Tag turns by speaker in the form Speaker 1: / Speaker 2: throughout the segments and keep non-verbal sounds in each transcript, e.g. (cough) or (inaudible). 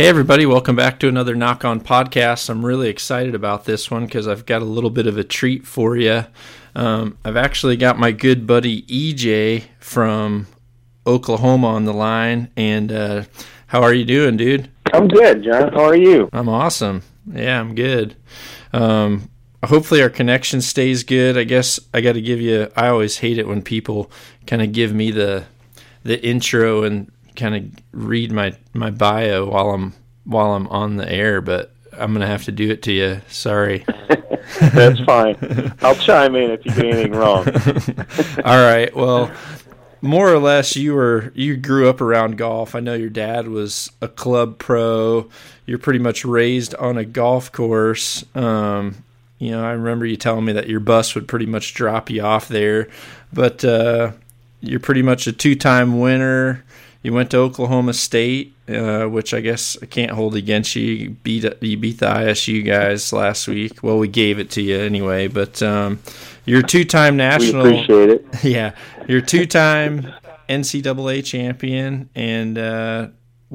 Speaker 1: Hey, everybody, welcome back to another Nock On podcast. I'm really excited about this one because I've got a little bit of a treat for you. Um, I've actually got my good buddy EJ from Oklahoma on the line. And uh, how are you doing, dude?
Speaker 2: I'm good, John. How are you?
Speaker 1: I'm awesome. Yeah, I'm good. Um, hopefully, our connection stays good. I guess I got to give you, I always hate it when people kind of give me the the intro and kind of read my my bio while I'm while I'm on the air, but I'm gonna have to do it to you. Sorry. (laughs)
Speaker 2: That's fine. I'll chime in if you do anything wrong. (laughs)
Speaker 1: All right. Well, more or less, you were you grew up around golf. I know your dad was a club pro. You're pretty much raised on a golf course. Um, you know, I remember you telling me that your bus would pretty much drop you off there, but uh, you're pretty much a two-time winner. You went to Oklahoma State, uh, which I guess I can't hold against you. You beat you beat the ISU guys last week. Well, we gave it to you anyway, but um, you're two-time national.
Speaker 2: We appreciate it. (laughs)
Speaker 1: Yeah, you're two-time NCAA champion, and uh,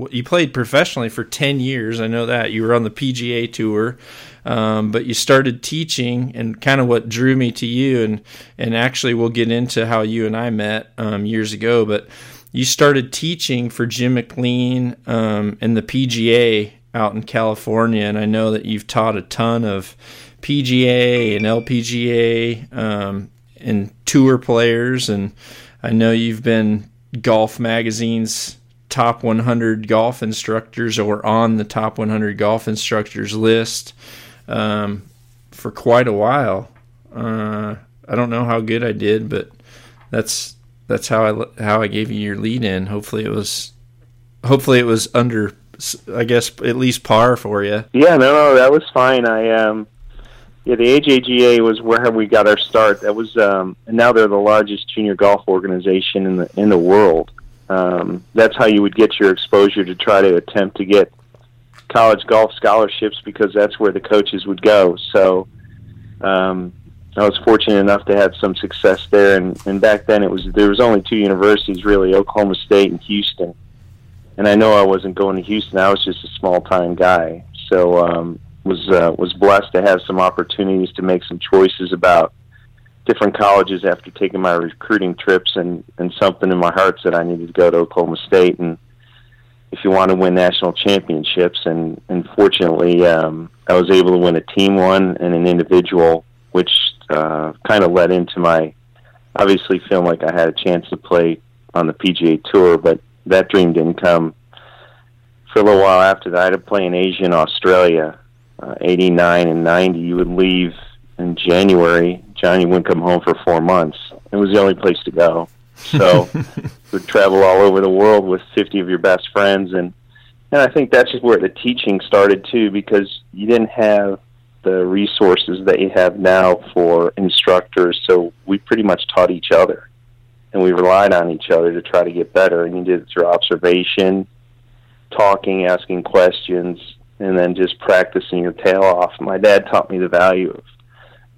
Speaker 1: you played professionally for ten years. I know that you were on the PGA tour. Um, but you started teaching, and kind of what drew me to you, and and actually we'll get into how you and I met um, years ago. But you started teaching for Jim McLean um, and the PGA out in California, and I know that you've taught a ton of PGA and LPGA um, and tour players, and I know you've been Golf Magazine's top 100 golf instructors or on the top 100 golf instructors list um, for quite a while. Uh, I don't know how good I did, but that's that's how I how I gave you your lead in. Hopefully it was hopefully it was under I guess at least par for you.
Speaker 2: Yeah, no, no, that was fine. I um yeah, the AJGA was where we got our start. That was um and now they're the largest junior golf organization in the in the world. Um that's how you would get your exposure to try to attempt to get college golf scholarships because that's where the coaches would go. So um I was fortunate enough to have some success there, and, and back then it was there was only two universities really, Oklahoma State and Houston. And I know I wasn't going to Houston; I was just a small time guy. So um, was uh, was blessed to have some opportunities to make some choices about different colleges after taking my recruiting trips, and and something in my heart said I needed to go to Oklahoma State, and if you want to win national championships, and and fortunately um, I was able to win a team one and an individual, which uh, kind of led into my obviously feeling like I had a chance to play on the PGA Tour, but that dream didn't come for a little while after that. I had to play in Asia and Australia, uh, 89 and 90. You would leave in January. Johnny wouldn't come home for four months. It was the only place to go. So (laughs) would travel all over the world with 50 of your best friends. And, and I think that's just where the teaching started too, because you didn't have the resources that you have now for instructors. So we pretty much taught each other, and we relied on each other to try to get better. And you did it through observation, talking, asking questions, and then just practicing your tail off. My dad taught me the value of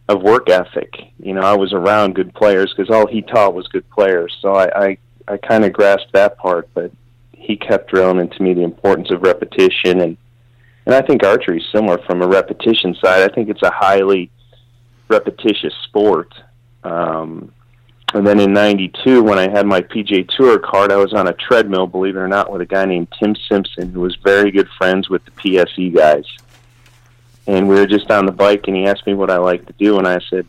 Speaker 2: of work ethic. You know, I was around good players because all he taught was good players. So I I, I kind of grasped that part, but he kept drilling into me the importance of repetition and and I think archery is similar from a repetition side. I think it's a highly repetitious sport. Um, and then in '92, when I had my PGA Tour card, I was on a treadmill, believe it or not, with a guy named Tim Simpson, who was very good friends with the PSE guys. And we were just on the bike, and he asked me what I like to do, and I said,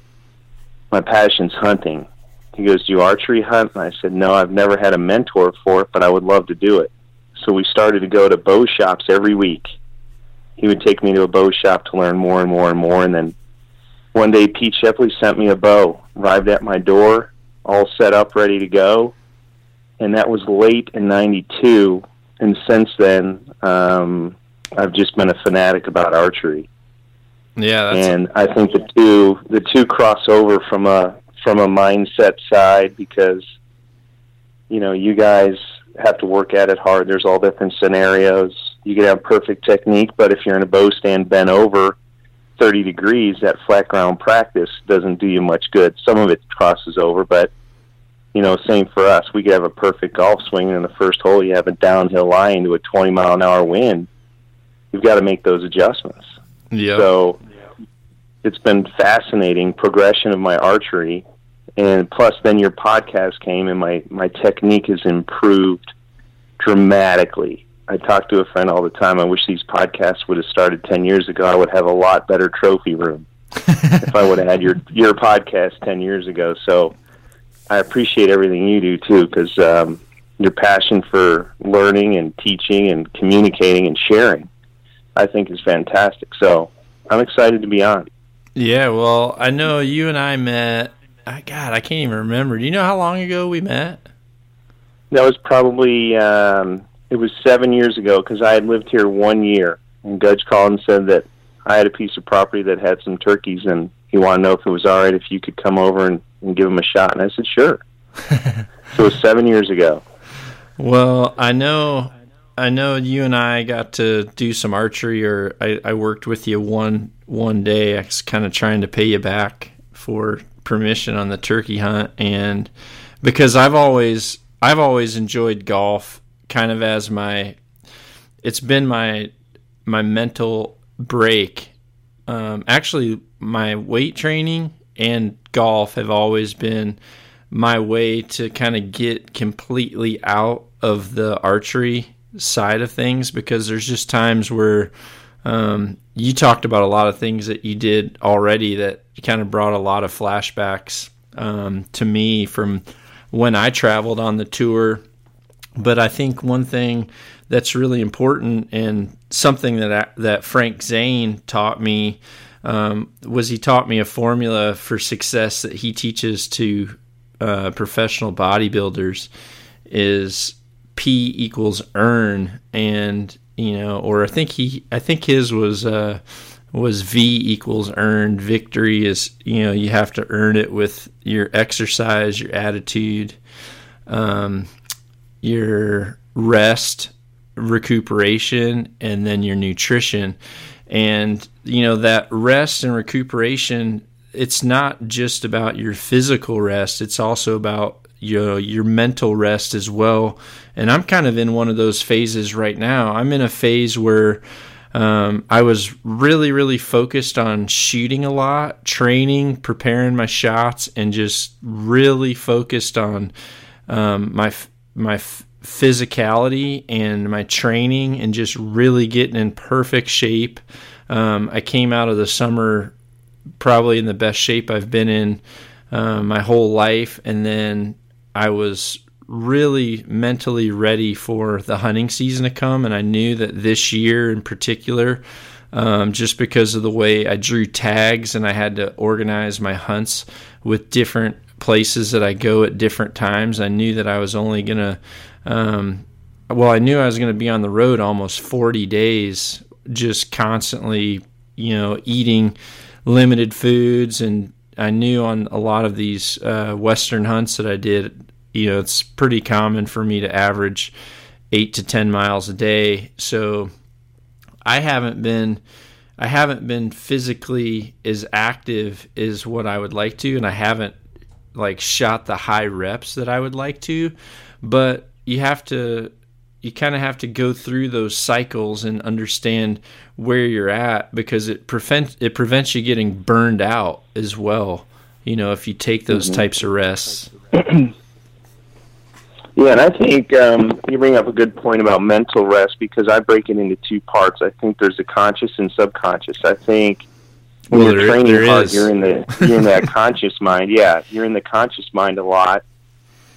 Speaker 2: "My passion's hunting." He goes, "Do you archery hunt?" And I said, "No, I've never had a mentor for it, but I would love to do it." So we started to go to bow shops every week he would take me to a bow shop to learn more and more and more. And then one day, Pete Shepley sent me a bow, arrived at my door, all set up, ready to go. And that was late in '92. And since then, um, I've just been a fanatic about archery.
Speaker 1: Yeah,
Speaker 2: and I think the two the two cross over from a from a mindset side because you know you guys have to work at it hard. There's all different scenarios. You can have perfect technique, but if you're in a bow stand bent over 30 degrees, that flat ground practice doesn't do you much good. Some of it crosses over, but you know, same for us. We could have a perfect golf swing, and in the first hole, you have a downhill lie into a 20 mile an hour wind. You've got to make those adjustments.
Speaker 1: Yeah.
Speaker 2: So it's been fascinating progression of my archery, and plus, then your podcast came, and my my technique has improved dramatically. I talk to a friend all the time. I wish these podcasts would have started ten years ago. I would have a lot better trophy room (laughs) if I would have had your your podcast ten years ago. So I appreciate everything you do too, because um, your passion for learning and teaching and communicating and sharing, I think, is fantastic. So I'm excited to be on.
Speaker 1: Yeah, well, I know you and I met. I, God, I can't even remember. Do you know how long ago we met?
Speaker 2: That was probably um, it was seven years ago because I had lived here one year, and Gudge called and said that I had a piece of property that had some turkeys, and he wanted to know if it was all right if you could come over and, and give him a shot. And I said, sure. (laughs) so it was seven years ago.
Speaker 1: Well, I know, I know you and I got to do some archery, or I, I worked with you one one day. I was kind of trying to pay you back for permission on the turkey hunt, and because I've always I've always enjoyed golf kind of as my it's been my my mental break. Um, actually, my weight training and golf have always been my way to kind of get completely out of the archery side of things because there's just times where um, you talked about a lot of things that you did already that kind of brought a lot of flashbacks um, to me from when I traveled on the tour but I think one thing that's really important and something that I, that Frank Zane taught me um, was he taught me a formula for success that he teaches to uh, professional bodybuilders is P equals earn. And you know or I think he I think his was uh, was V equals earned victory is you know you have to earn it with your exercise your attitude. Um, your rest, recuperation, and then your nutrition. And, you know, that rest and recuperation, it's not just about your physical rest, it's also about you know, your mental rest as well. And I'm kind of in one of those phases right now. I'm in a phase where um, I was really, really focused on shooting a lot, training, preparing my shots, and just really focused on um, my my f- physicality and my training and just really getting in perfect shape. Um, I came out of the summer probably in the best shape I've been in uh, my whole life, and then I was really mentally ready for the hunting season to come. And I knew that this year in particular, um, just because of the way I drew tags and I had to organize my hunts with different places that I go at different times. I knew that I was only going to, um, well, I knew I was going to be on the road almost 40 days, just constantly, you know, eating limited foods. And I knew on a lot of these uh, Western hunts that I did, you know, it's pretty common for me to average eight to 10 miles a day. So I haven't been. I haven't been physically as active as what I would like to, and I haven't like shot the high reps that I would like to, but you have to you kind of have to go through those cycles and understand where you're at because it prevents it prevents you getting burned out as well. You know, if you take those mm-hmm. types of rests. (clears throat)
Speaker 2: yeah, and I think um, you bring up a good point about mental rest because I break it into two parts. I think there's a conscious and subconscious. I think when well, you're there, training there hard, is. you're in the you're in that (laughs) conscious mind. Yeah, you're in the conscious mind a lot,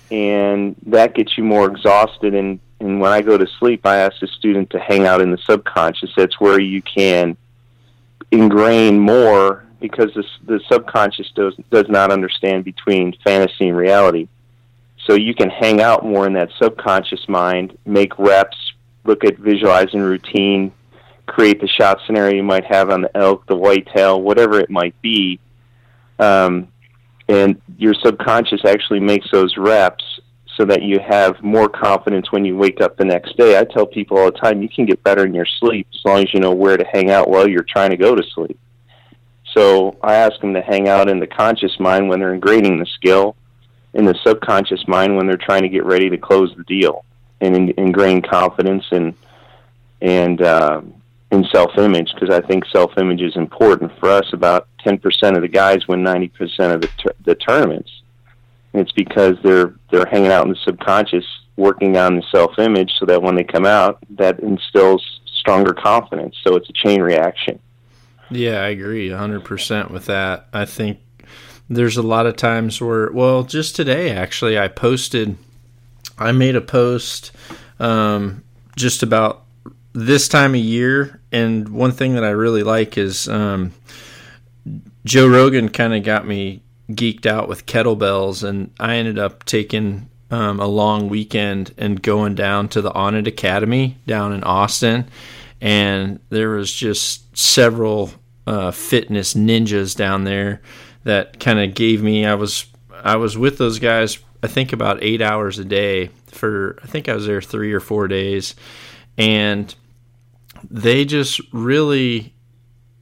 Speaker 2: and that gets you more exhausted. And and when I go to sleep, I ask the student to hang out in the subconscious. That's where you can ingrain more because the the subconscious does does not understand between fantasy and reality. So you can hang out more in that subconscious mind, make reps, look at visualizing routine, create the shot scenario you might have on the elk, the whitetail, whatever it might be. Um, and your subconscious actually makes those reps so that you have more confidence when you wake up the next day. I tell people all the time you can get better in your sleep as long as you know where to hang out while you're trying to go to sleep. So I ask them to hang out in the conscious mind when they're grading the skill, in the subconscious mind when they're trying to get ready to close the deal, and in, ingrain confidence and and uh, in self image because I think self image is important for us. About ten percent of the guys win ninety percent of the, the tournaments. It's because they're they're hanging out in the subconscious, working on the self image, so that when they come out, that instills stronger confidence. So it's a chain reaction.
Speaker 1: Yeah, I agree 100% with that. I think there's a lot of times where, well, just today actually, I posted, I made a post um, just about this time of year. And one thing that I really like is um, Joe Rogan kind of got me geeked out with kettlebells, and I ended up taking um, a long weekend and going down to the Onnit Academy down in Austin. And there was just several uh, fitness ninjas down there that kind of gave me. I was I was with those guys. I think about eight hours a day for. I think I was there three or four days, and they just really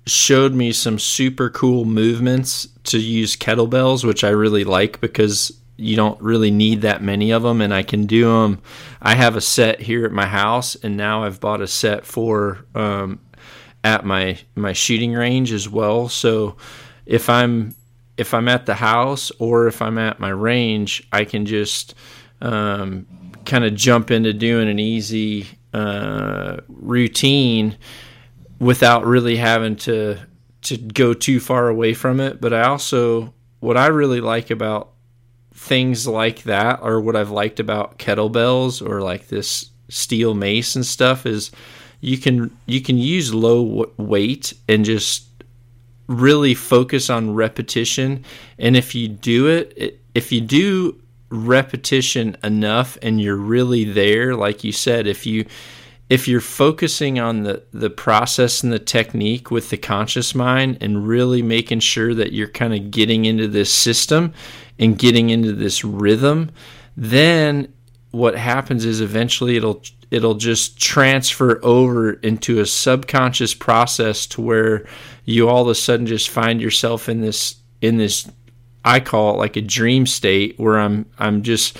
Speaker 1: showed me some super cool movements to use kettlebells, which I really like because you don't really need that many of them and I can do them. I have a set here at my house and now I've bought a set for um, at my my shooting range as well. So if I'm if I'm at the house or if I'm at my range, I can just um, kind of jump into doing an easy uh, routine without really having to to go too far away from it. But I also what I really like about things like that, or what I've liked about kettlebells or like this steel mace and stuff, is you can you can use low weight and just really focus on repetition and if you do it if you do repetition enough and you're really there like you said if you if you're focusing on the the process and the technique with the conscious mind and really making sure that you're kind of getting into this system and getting into this rhythm then what happens is eventually it'll it'll just transfer over into a subconscious process to where you all of a sudden just find yourself in this in this I call it like a dream state where I'm I'm just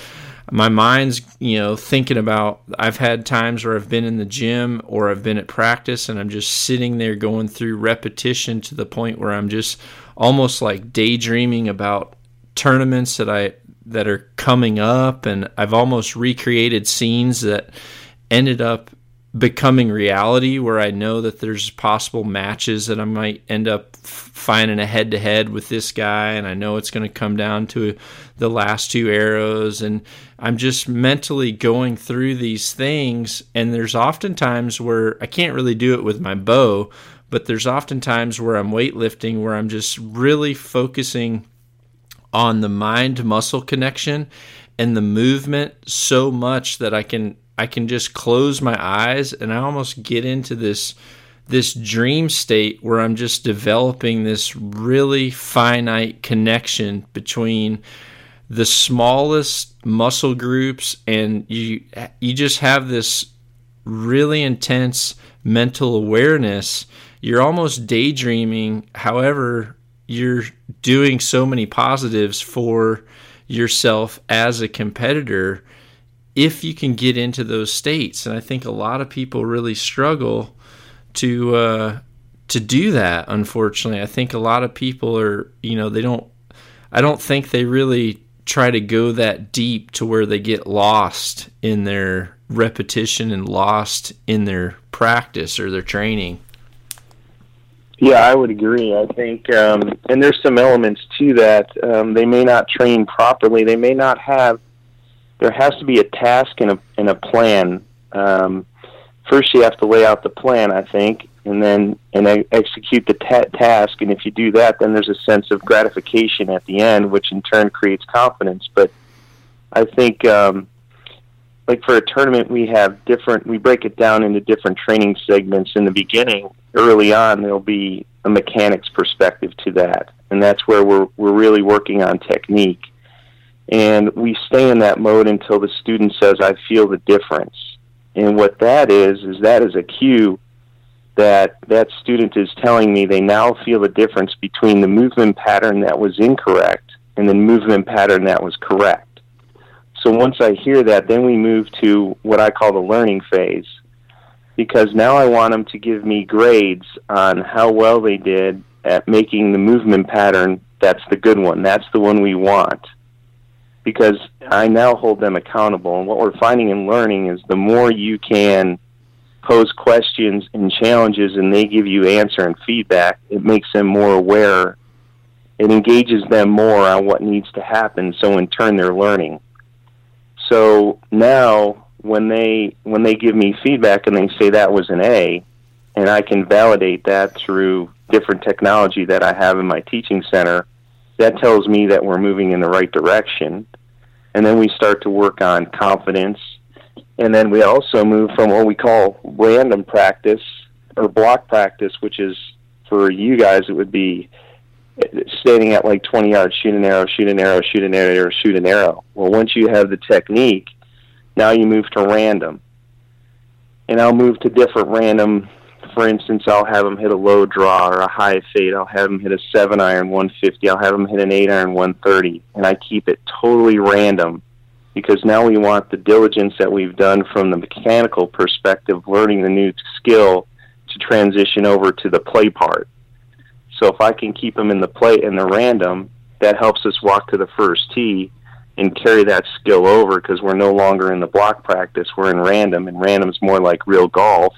Speaker 1: my mind's you know thinking about I've had times where I've been in the gym or I've been at practice and I'm just sitting there going through repetition to the point where I'm just almost like daydreaming about tournaments that I that are coming up. And I've almost recreated scenes that ended up becoming reality where I know that there's possible matches that I might end up finding a head to head with this guy and I know it's going to come down to the last two arrows and I'm just mentally going through these things and there's often times where I can't really do it with my bow but there's often times where I'm weightlifting where I'm just really focusing on the mind muscle connection and the movement so much that I can I can just close my eyes and I almost get into this this dream state where I'm just developing this really finite connection between the smallest muscle groups and you you just have this really intense mental awareness. You're almost daydreaming however you're doing so many positives for yourself as a competitor if you can get into those states and i think a lot of people really struggle to uh, to do that unfortunately i think a lot of people are you know they don't i don't think they really try to go that deep to where they get lost in their repetition and lost in their practice or their training
Speaker 2: yeah, I would agree. I think, um, and there's some elements to that. Um, they may not train properly. They may not have. There has to be a task and a and a plan. Um, first, you have to lay out the plan. I think, and then and execute the ta- task. And if you do that, then there's a sense of gratification at the end, which in turn creates confidence. But I think um, like for a tournament, we have different. We break it down into different training segments. In the beginning, early on, there'll be a mechanics perspective to that, and that's where we're we're really working on technique. And we stay in that mode until the student says, "I feel the difference." And what that is is that is a cue that that student is telling me they now feel the difference between the movement pattern that was incorrect and the movement pattern that was correct. So once I hear that, then we move to what I call the learning phase. Because now I want them to give me grades on how well they did at making the movement pattern that's the good one. That's the one we want. Because I now hold them accountable. And what we're finding and learning is the more you can pose questions and challenges and they give you answer and feedback, it makes them more aware. It engages them more on what needs to happen. So in turn, they're learning. So now when they when they give me feedback and they say that was an A, and I can validate that through different technology that I have in my teaching center, that tells me that we're moving in the right direction. And then we start to work on confidence. And then we also move from what we call random practice or block practice, which is for you guys, it would be standing at like 20 yards, shoot an arrow, shoot an arrow, shoot an arrow, shoot an arrow. Well, once you have the technique, now you move to random. And I'll move to different random. For instance, I'll have them hit a low draw or a high fade. I'll have them hit a 7 iron 150. I'll have them hit an 8 iron 130. And I keep it totally random because now we want the diligence that we've done from the mechanical perspective, learning the new skill, to transition over to the play part. So if I can keep them in the play in the random, that helps us walk to the first tee and carry that skill over because we're no longer in the block practice. We're in random, and random's more like real golf.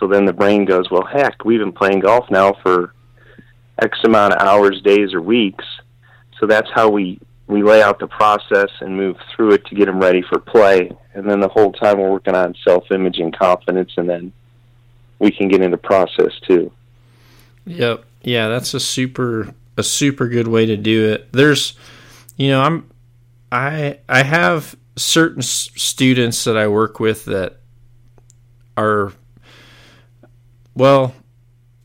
Speaker 2: So then the brain goes, well, heck, we've been playing golf now for X amount of hours, days, or weeks. So that's how we we lay out the process and move through it to get them ready for play. And then the whole time we're working on self-image and confidence, and then we can get into process too.
Speaker 1: Yep. Yeah, that's a super a super good way to do it. There's you know, I'm I I have certain students that I work with that are well,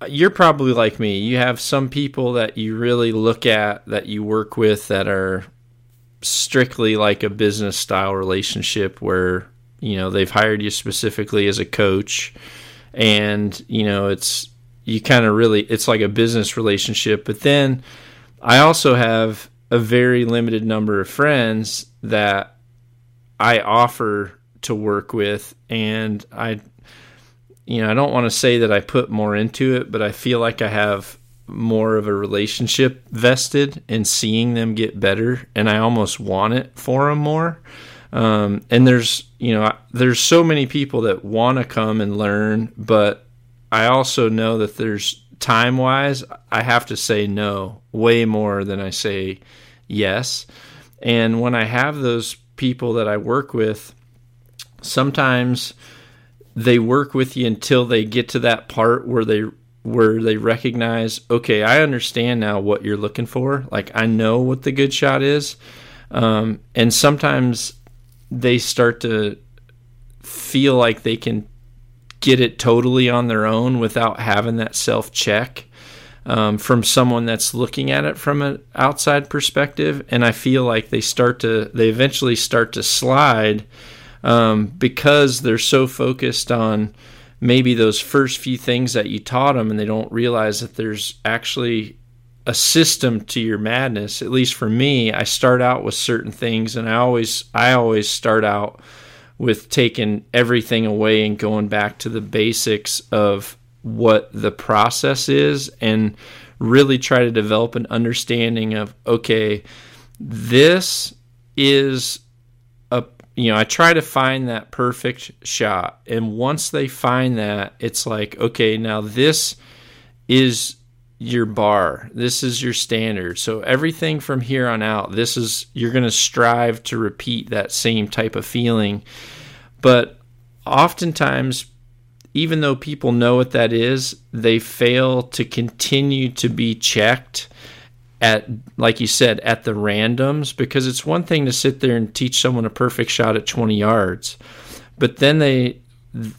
Speaker 1: you're probably like me. You have some people that you really look at that you work with that are strictly like a business style relationship where, you know, they've hired you specifically as a coach. And, you know, it's you kind of really it's like a business relationship. But then i also have a very limited number of friends that i offer to work with. And i you know i don't want to say that i put more into it but i feel like i have more of a relationship vested in seeing them get better and i almost want it for them more um, and there's you know there's so many people that want to come and learn but I also know that there's time wise, I have to say no way more than I say yes. And when I have those people that I work with, sometimes they work with you until they get to that part where they where they recognize, okay, I understand now what you're looking for. Like I know what the good shot is. Um, and sometimes they start to feel like they can get it totally on their own without having that self check um, from someone that's looking at it from an outside perspective. And I feel like they start to, they eventually start to slide um, because they're so focused on maybe those first few things that you taught them and they don't realize that there's actually a system to your madness at least for me i start out with certain things and i always i always start out with taking everything away and going back to the basics of what the process is and really try to develop an understanding of okay this is you know I try to find that perfect shot and once they find that it's like okay now this is your bar. This is your standard. So everything from here on out, this is you're going to strive to repeat that same type of feeling. But oftentimes even though people know what that is, they fail to continue to be checked at like you said at the randoms because it's one thing to sit there and teach someone a perfect shot at 20 yards but then they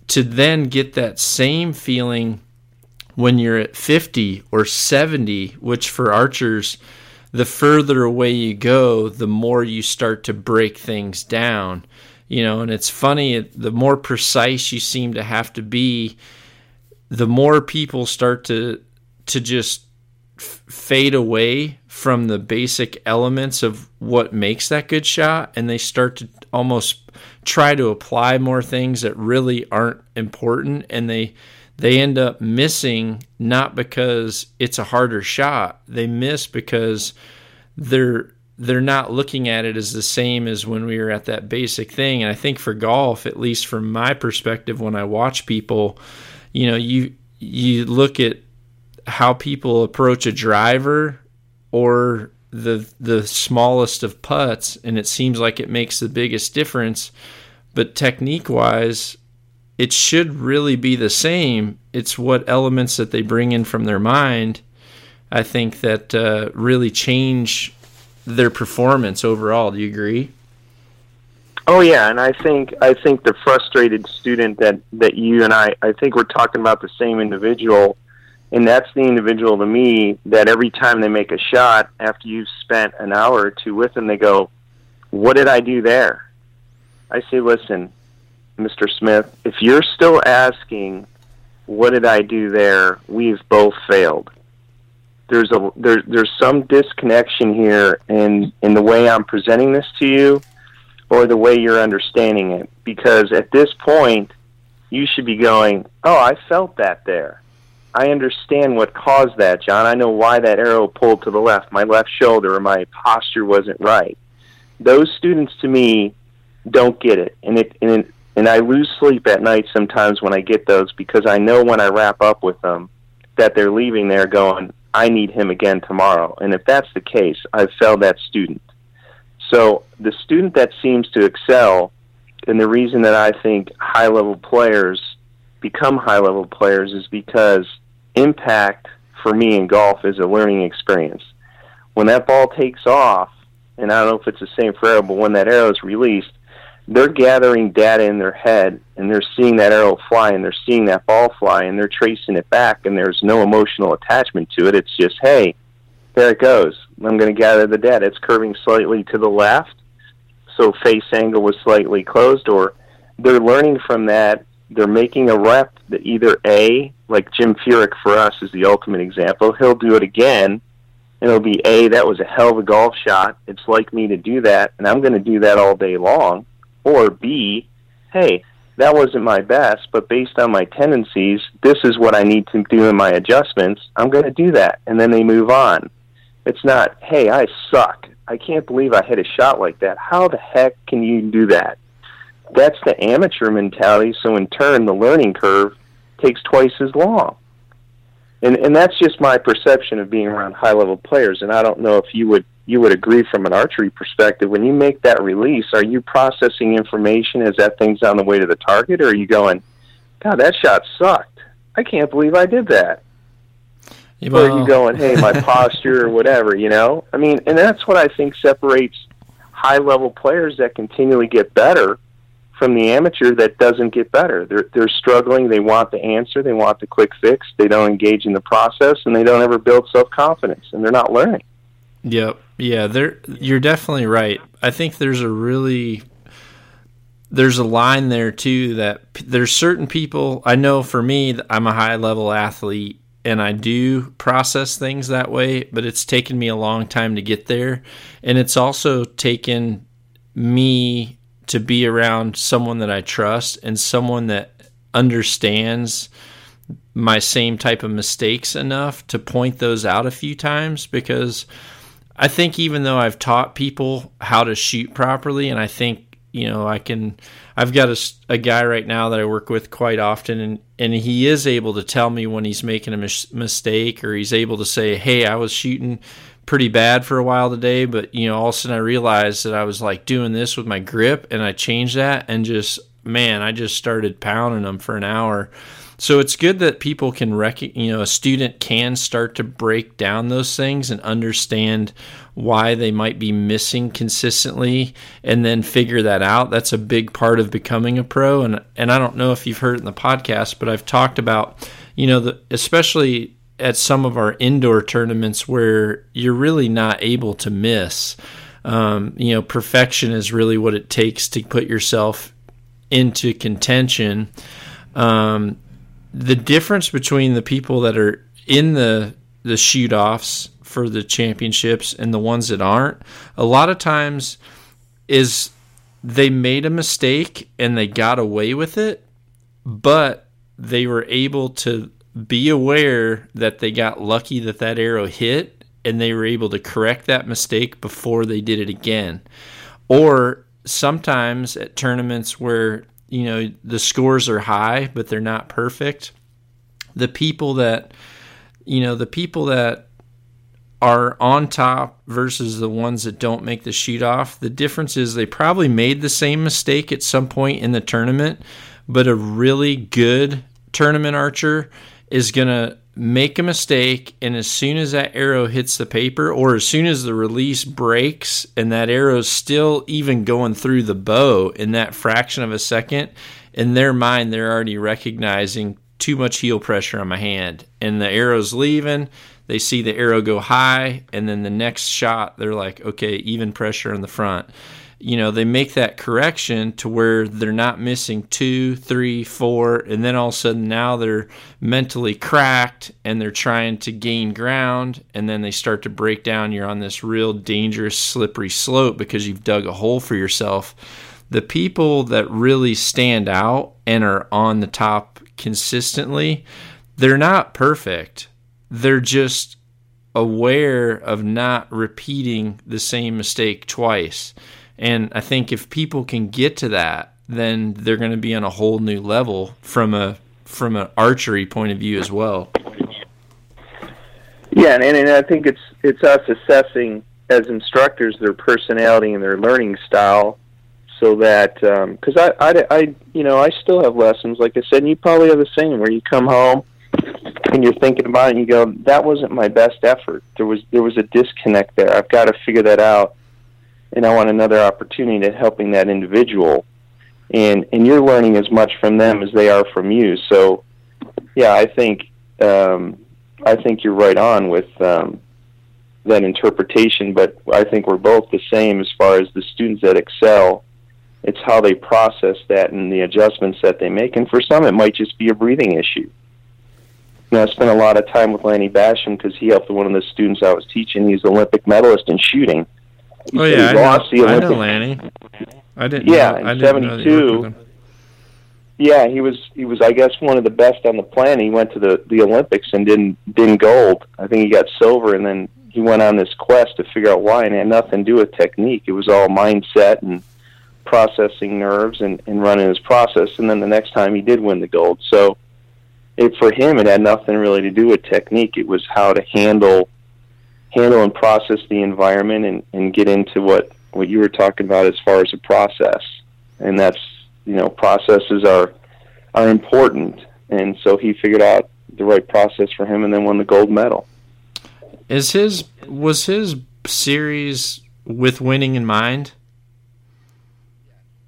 Speaker 1: to then get that same feeling when you're at 50 or 70 which for archers the further away you go the more you start to break things down you know and it's funny the more precise you seem to have to be the more people start to to just fade away from the basic elements of what makes that good shot and they start to almost try to apply more things that really aren't important and they they end up missing not because it's a harder shot. They miss because they're they're not looking at it as the same as when we were at that basic thing. And i think for golf at least from my perspective when i watch people you know you you look at how people approach a driver or the the smallest of putts and it seems like it makes the biggest difference. But technique wise it should really be the same. It's what elements that they bring in from their mind i think that uh, really change their performance overall. Do you agree?
Speaker 2: Oh yeah and i think i think the frustrated student that that you and i i think we're talking about the same individual and that's the individual to me that every time they make a shot after you've spent an hour or two with them they go what did i do there? I say listen mr smith if you're still asking what did i do there? We've both failed. There's a there, there's some disconnection here in in the way i'm presenting this to you or the way you're understanding it. Because at this point you should be going oh i felt that there I understand what caused that, John. I know why that arrow pulled to the left. My left shoulder or my posture wasn't right. Those students to me don't get it. And it and it, and I lose sleep at night sometimes when I get those because I know when I wrap up with them that they're leaving there going, I need him again tomorrow. And if that's the case, I've failed that student. So the student that seems to excel, and the reason that I think high level players become high level players is because impact for me in golf is a learning experience. When that ball takes off, and I don't know if it's the same for arrow, but when that arrow is released, they're gathering data in their head and they're seeing that arrow fly and they're seeing that ball fly and they're tracing it back and there's no emotional attachment to it. It's just, hey, there it goes. I'm going to gather the data. It's curving slightly to the left, so face angle was slightly closed, or they're learning from that they're making a rep that either A, like Jim Furyk for us is the ultimate example, he'll do it again, and it'll be A, that was a hell of a golf shot. It's like me to do that, and I'm going to do that all day long. Or B, hey, that wasn't my best, but based on my tendencies, this is what I need to do in my adjustments. I'm going to do that. And then they move on. It's not, hey, I suck. I can't believe I hit a shot like that. How the heck can you do that? That's the amateur mentality. So in turn, the learning curve takes twice as long. And and that's just my perception of being around high level players. And I don't know if you would you would agree from an archery perspective. When you make that release, are you processing information as that thing's on the way to the target, or are you going, God, that shot sucked. I can't believe I did that. Well, or are you going, hey, my (laughs) posture or whatever, you know? I mean, and that's what I think separates high level players that continually get better from the amateur that doesn't get better. They're they're struggling. They want the answer. They want the quick fix. They don't engage in the process, and they don't ever build self confidence, and they're not learning.
Speaker 1: Yep. Yeah. You're definitely right. I think there's a really there's a line there too that there's certain people I know for me I'm a high level athlete and I do process things that way but it's taken me a long time to get there and it's also taken me to be around someone that I trust and someone that understands my same type of mistakes enough to point those out a few times because I think even though I've taught people how to shoot properly and I think you know I can I've got a, a guy right now that I work with quite often and and he is able to tell me when he's making a mis- mistake or he's able to say hey I was shooting pretty bad for a while today, but you know, all of a sudden I realized that I was like doing this with my grip and I changed that and just man, I just started pounding them for an hour. so it's good that people can rec you know a student can start to break down those things and understand why they might be missing consistently and then figure that out that's a big part of becoming a pro and and I don't know if you've heard it in the podcast but I've talked about you know the especially at some of our indoor tournaments where you're really not able to miss. Um, you know perfection is really what it takes to put yourself into contention. Um, the difference between the people that are in the the shoot offs for the championships and the ones that aren't a lot of times is they made a mistake and they got away with it but they were able to be aware that they got lucky that that arrow hit and they were able to correct that mistake before they did it again or sometimes at tournaments where you know the scores are high but they're not perfect the people that you know the people that are on top versus the ones that don't make the shoot off. The difference is they probably made the same mistake at some point in the tournament, but a really good tournament archer is going to make a mistake and as soon as that arrow hits the paper or as soon as the release breaks and that arrow's still even going through the bow in that fraction of a second in their mind they're already recognizing too much heel pressure on my hand and the arrow's leaving they see the arrow go high, and then the next shot, they're like, okay, even pressure in the front. You know, they make that correction to where they're not missing two, three, four, and then all of a sudden now they're mentally cracked and they're trying to gain ground, and then they start to break down. You're on this real dangerous, slippery slope because you've dug a hole for yourself. The people that really stand out and are on the top consistently, they're not perfect they're just aware of not repeating the same mistake twice. And I think if people can get to that, then they're going to be on a whole new level from a from an archery point of view as well.
Speaker 2: Yeah, and, and I think it's it's us assessing as instructors their personality and their learning style, so that because um, I, I I you know I still have lessons like I said, and you probably have the same where you come home and you're thinking about it and you go, that wasn't my best effort. There was there was a disconnect there. I've got to figure that out, and I want another opportunity at helping that individual. And and you're learning as much from them as they are from you. So, yeah, I think um, I think you're right on with um, that interpretation. But I think we're both the same as far as the students that excel. It's how they process that and the adjustments that they make. And for some, it might just be a breathing issue you know, I spent a lot of time with Lanny Bassham because he helped one of the students I was teaching. He's an Olympic medalist in shooting.
Speaker 1: He oh yeah, I know, the Olympic, I know Lanny. I didn't.
Speaker 2: Yeah,
Speaker 1: know,
Speaker 2: in '72. Yeah, he was he was I guess one of the best on the planet. He went to the the Olympics and didn't didn't gold. I think he got silver, and then he went on this quest to figure out why, and it had nothing to do with technique. It was all mindset and processing nerves and, and running his process. And then the next time he did win the gold. So it, for him, it had nothing really to do with technique. It was how to handle handle and process the environment and, and get into what what you were talking about as far as a process. And that's you know processes are are important. And so he figured out the right process for him, and then won the gold medal.
Speaker 1: Is his was his series with winning in mind?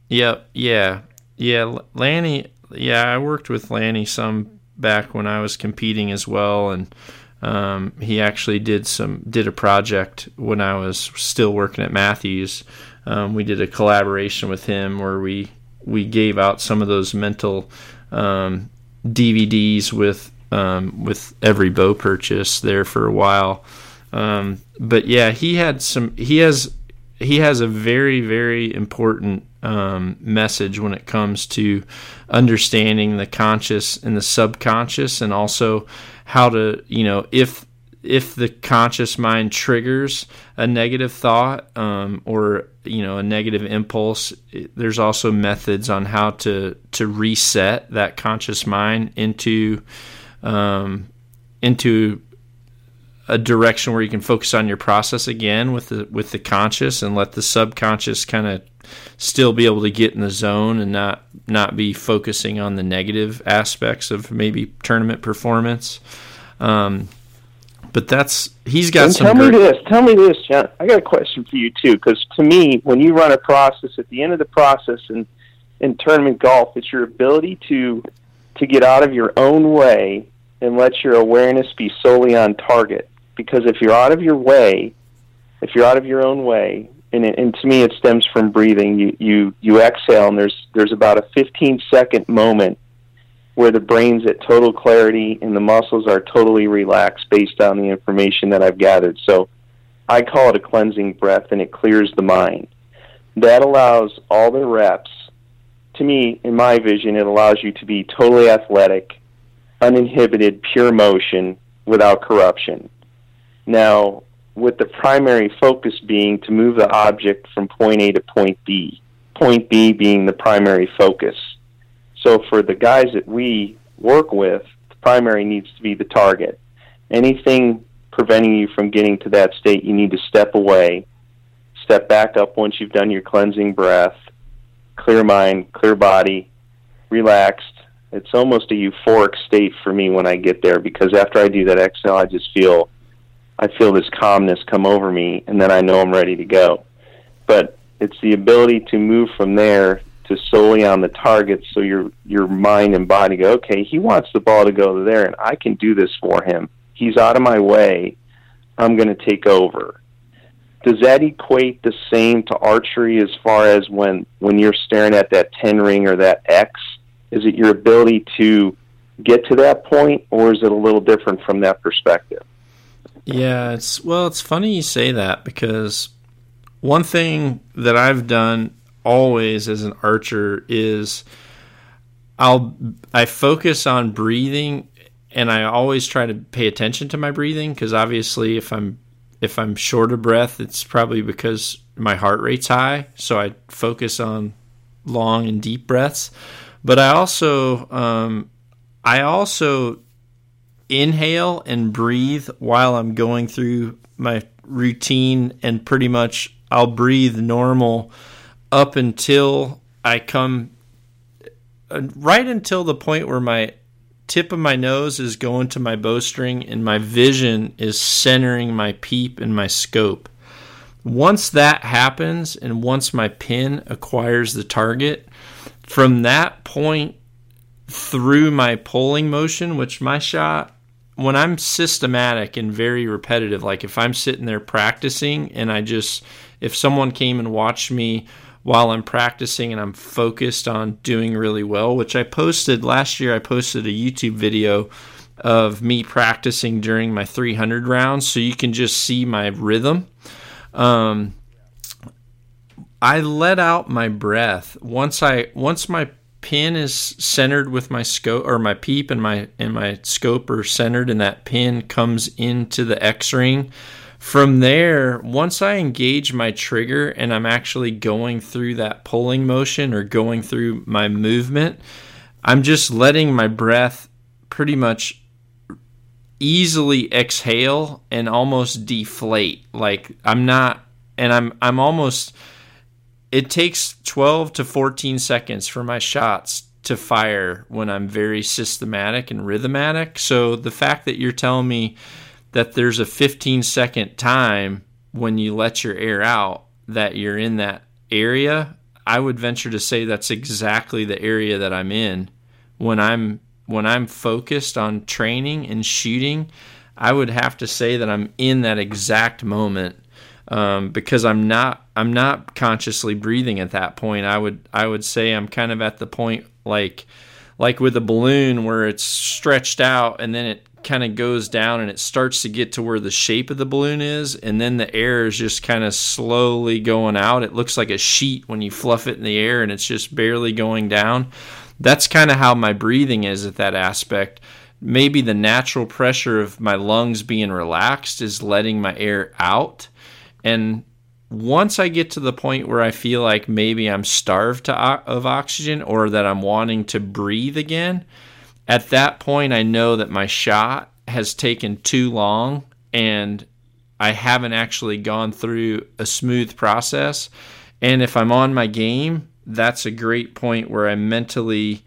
Speaker 1: Yeah, yeah, yeah. Lanny, yeah, I worked with Lanny some back when I was competing as well, and um, he actually did some did a project when I was still working at Mathews. Um, we did a collaboration with him where we we gave out some of those mental um, DVDs with um, with every bow purchase there for a while. Um, but yeah, he had some. He has he has a very very important um, message when it comes to understanding the conscious and the subconscious, and also how to you know if if the conscious mind triggers a negative thought um, or you know a negative impulse there's also methods on how to to reset that conscious mind into um, into a direction where you can focus on your process again with the with the conscious and let the subconscious kind of still be able to get in the zone and not not be focusing on the negative aspects of maybe tournament performance. Um, but that's he's got
Speaker 2: and
Speaker 1: some.
Speaker 2: Tell
Speaker 1: great,
Speaker 2: me this. Tell me this, John. I got a question for you too, because to me, when you run a process, at the end of the process in in tournament golf, it's your ability to to get out of your own way and let your awareness be solely on target. Because if you're out of your way, if you're out of your own way, and, it, and to me it stems from breathing. You you you exhale, and there's there's about a 15 second moment where the brain's at total clarity and the muscles are totally relaxed based on the information that I've gathered. So I call it a cleansing breath, and it clears the mind. That allows all the reps. To me, in my vision, it allows you to be totally athletic, uninhibited, pure motion without corruption. Now, with the primary focus being to move the object from point A to point B, point B being the primary focus. So for the guys that we work with, the primary needs to be the target. Anything preventing you from getting to that state, you need to step away, step back up once you've done your cleansing breath, clear mind, clear body, relaxed. It's almost a euphoric state for me when I get there because after I do that exhale, I just feel I feel this calmness come over me, and then I know I'm ready to go. But it's the ability to move from there to solely on the target, so your your mind and body go, okay, he wants the ball to go there, and I can do this for him. He's out of my way. I'm going to take over. Does that equate the same to archery as far as when when you're staring at that ten ring or that X? Is it your ability to get to that point, or is it a little different from that perspective?
Speaker 1: Yeah, it's well, it's funny you say that because one thing that I've done always as an archer is I'll I focus on breathing and I always try to pay attention to my breathing because obviously if I'm if I'm short of breath, it's probably because my heart rate's high, so I focus on long and deep breaths. But I also um, I also inhale and breathe while I'm going through my routine, and pretty much I'll breathe normal up until I come uh, right until the point where my tip of my nose is going to my bowstring and my vision is centering my peep and my scope. Once that happens and once my pin acquires the target, from that point through my pulling motion, which my shot when I'm systematic and very repetitive, like if I'm sitting there practicing and I just, if someone came and watched me while I'm practicing and I'm focused on doing really well, which I posted last year, I posted a YouTube video of me practicing during my 300 rounds so you can just see my rhythm. Um, I let out my breath once I once my pin is centered with my scope or my peep and my and my scope are centered and that pin comes into the X ring. From there, once I engage my trigger and I'm actually going through that pulling motion or going through my movement, I'm just letting my breath pretty much easily exhale and almost deflate. Like I'm not and I'm I'm almost it takes 12 to 14 seconds for my shots to fire when I'm very systematic and rhythmatic. So the fact that you're telling me that there's a 15 second time when you let your air out that you're in that area, I would venture to say that's exactly the area that I'm in when I'm when I'm focused on training and shooting. I would have to say that I'm in that exact moment um, because I'm not I'm not consciously breathing at that point. I would I would say I'm kind of at the point like like with a balloon where it's stretched out and then it kind of goes down and it starts to get to where the shape of the balloon is and then the air is just kind of slowly going out. It looks like a sheet when you fluff it in the air and it's just barely going down. That's kind of how my breathing is at that aspect maybe the natural pressure of my lungs being relaxed is letting my air out and once I get to the point where I feel like maybe I'm starved to, of oxygen or that I'm wanting to breathe again, at that point I know that my shot has taken too long and I haven't actually gone through a smooth process. And if I'm on my game, that's a great point where I mentally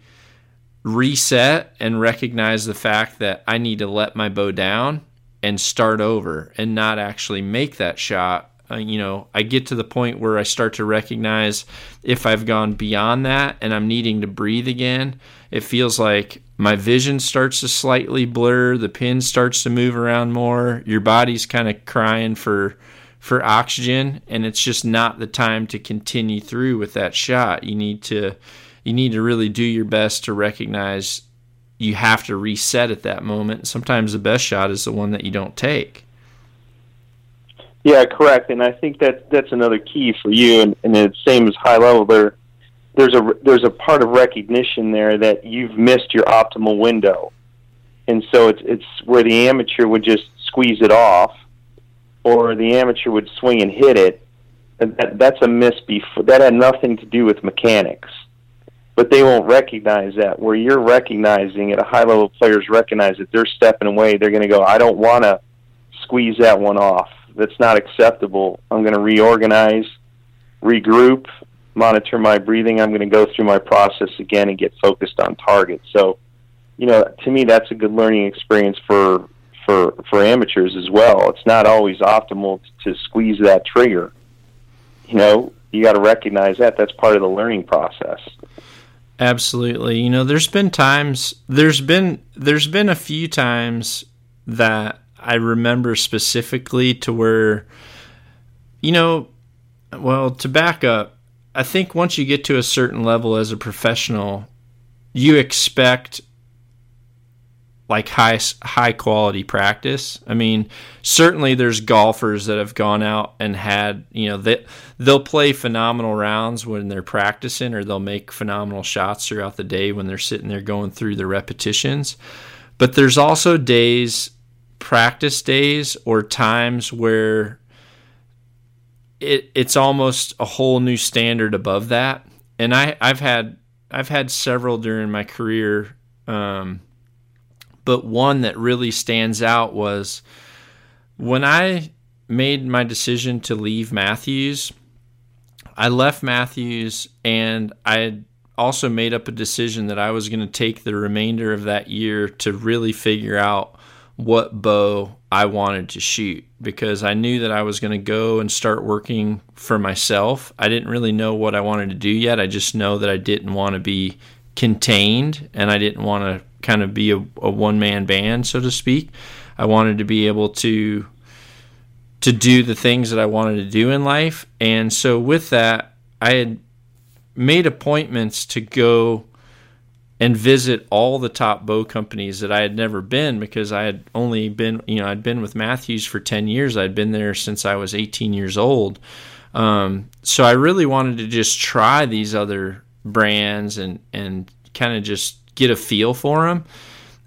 Speaker 1: reset and recognize the fact that I need to let my bow down and start over and not actually make that shot. Uh, you know, I get to the point where I start to recognize if I've gone beyond that and I'm needing to breathe again, it feels like my vision starts to slightly blur, the pin starts to move around more, your body's kind of crying for for oxygen and it's just not the time to continue through with that shot. You need to you need to really do your best to recognize you have to reset at that moment. Sometimes the best shot is the one that you don't take.
Speaker 2: Yeah, correct. And I think that that's another key for you. And, and it's same as high level. There, there's a there's a part of recognition there that you've missed your optimal window, and so it's it's where the amateur would just squeeze it off, or the amateur would swing and hit it. And that that's a miss. Before that had nothing to do with mechanics but they won't recognize that. Where you're recognizing it, a high level players recognize that they're stepping away. They're going to go, I don't want to squeeze that one off. That's not acceptable. I'm going to reorganize, regroup, monitor my breathing. I'm going to go through my process again and get focused on target. So, you know, to me, that's a good learning experience for for for amateurs as well. It's not always optimal to squeeze that trigger. You know, you got to recognize that. That's part of the learning process.
Speaker 1: Absolutely. You know, there's been times there's been there's been a few times that I remember specifically to where you know, well, to back up, I think once you get to a certain level as a professional, you expect like high high quality practice. I mean, certainly there's golfers that have gone out and had, you know, they they'll play phenomenal rounds when they're practicing or they'll make phenomenal shots throughout the day when they're sitting there going through the repetitions. But there's also days practice days or times where it it's almost a whole new standard above that. And I I've had I've had several during my career um, but one that really stands out was when I made my decision to leave Mathews, I left Mathews and I also made up a decision that I was going to take the remainder of that year to really figure out what bow I wanted to shoot because I knew that I was going to go and start working for myself. I didn't really know what I wanted to do yet. I just know that I didn't want to be contained and I didn't want to kind of be a, a one man band, so to speak. I wanted to be able to to do the things that I wanted to do in life, and so with that, I had made appointments to go and visit all the top bow companies that I had never been because I had only been, you know, I'd been with Mathews for 10 years. I'd been there since I was 18 years old. Um, so I really wanted to just try these other brands and, and kind of just get a feel for them.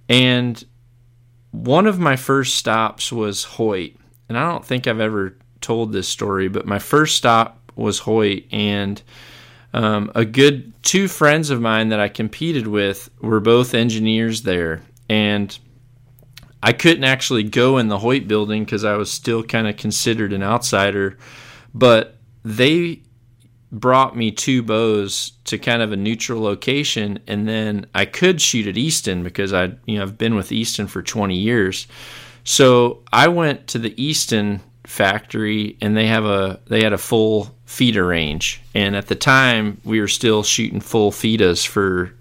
Speaker 1: And one of my first stops was Hoyt. And I don't think I've ever told this story, but my first stop was Hoyt. And um, a good two friends of mine that I competed with were both engineers there. And I couldn't actually go in the Hoyt building because I was still kind of considered an outsider. But they brought me two bows to kind of a neutral location and then I could shoot at Easton because I you know I've been with Easton for 20 years. So I went to the Easton factory and they have a they had a full FITA range and at the time we were still shooting full FITAs for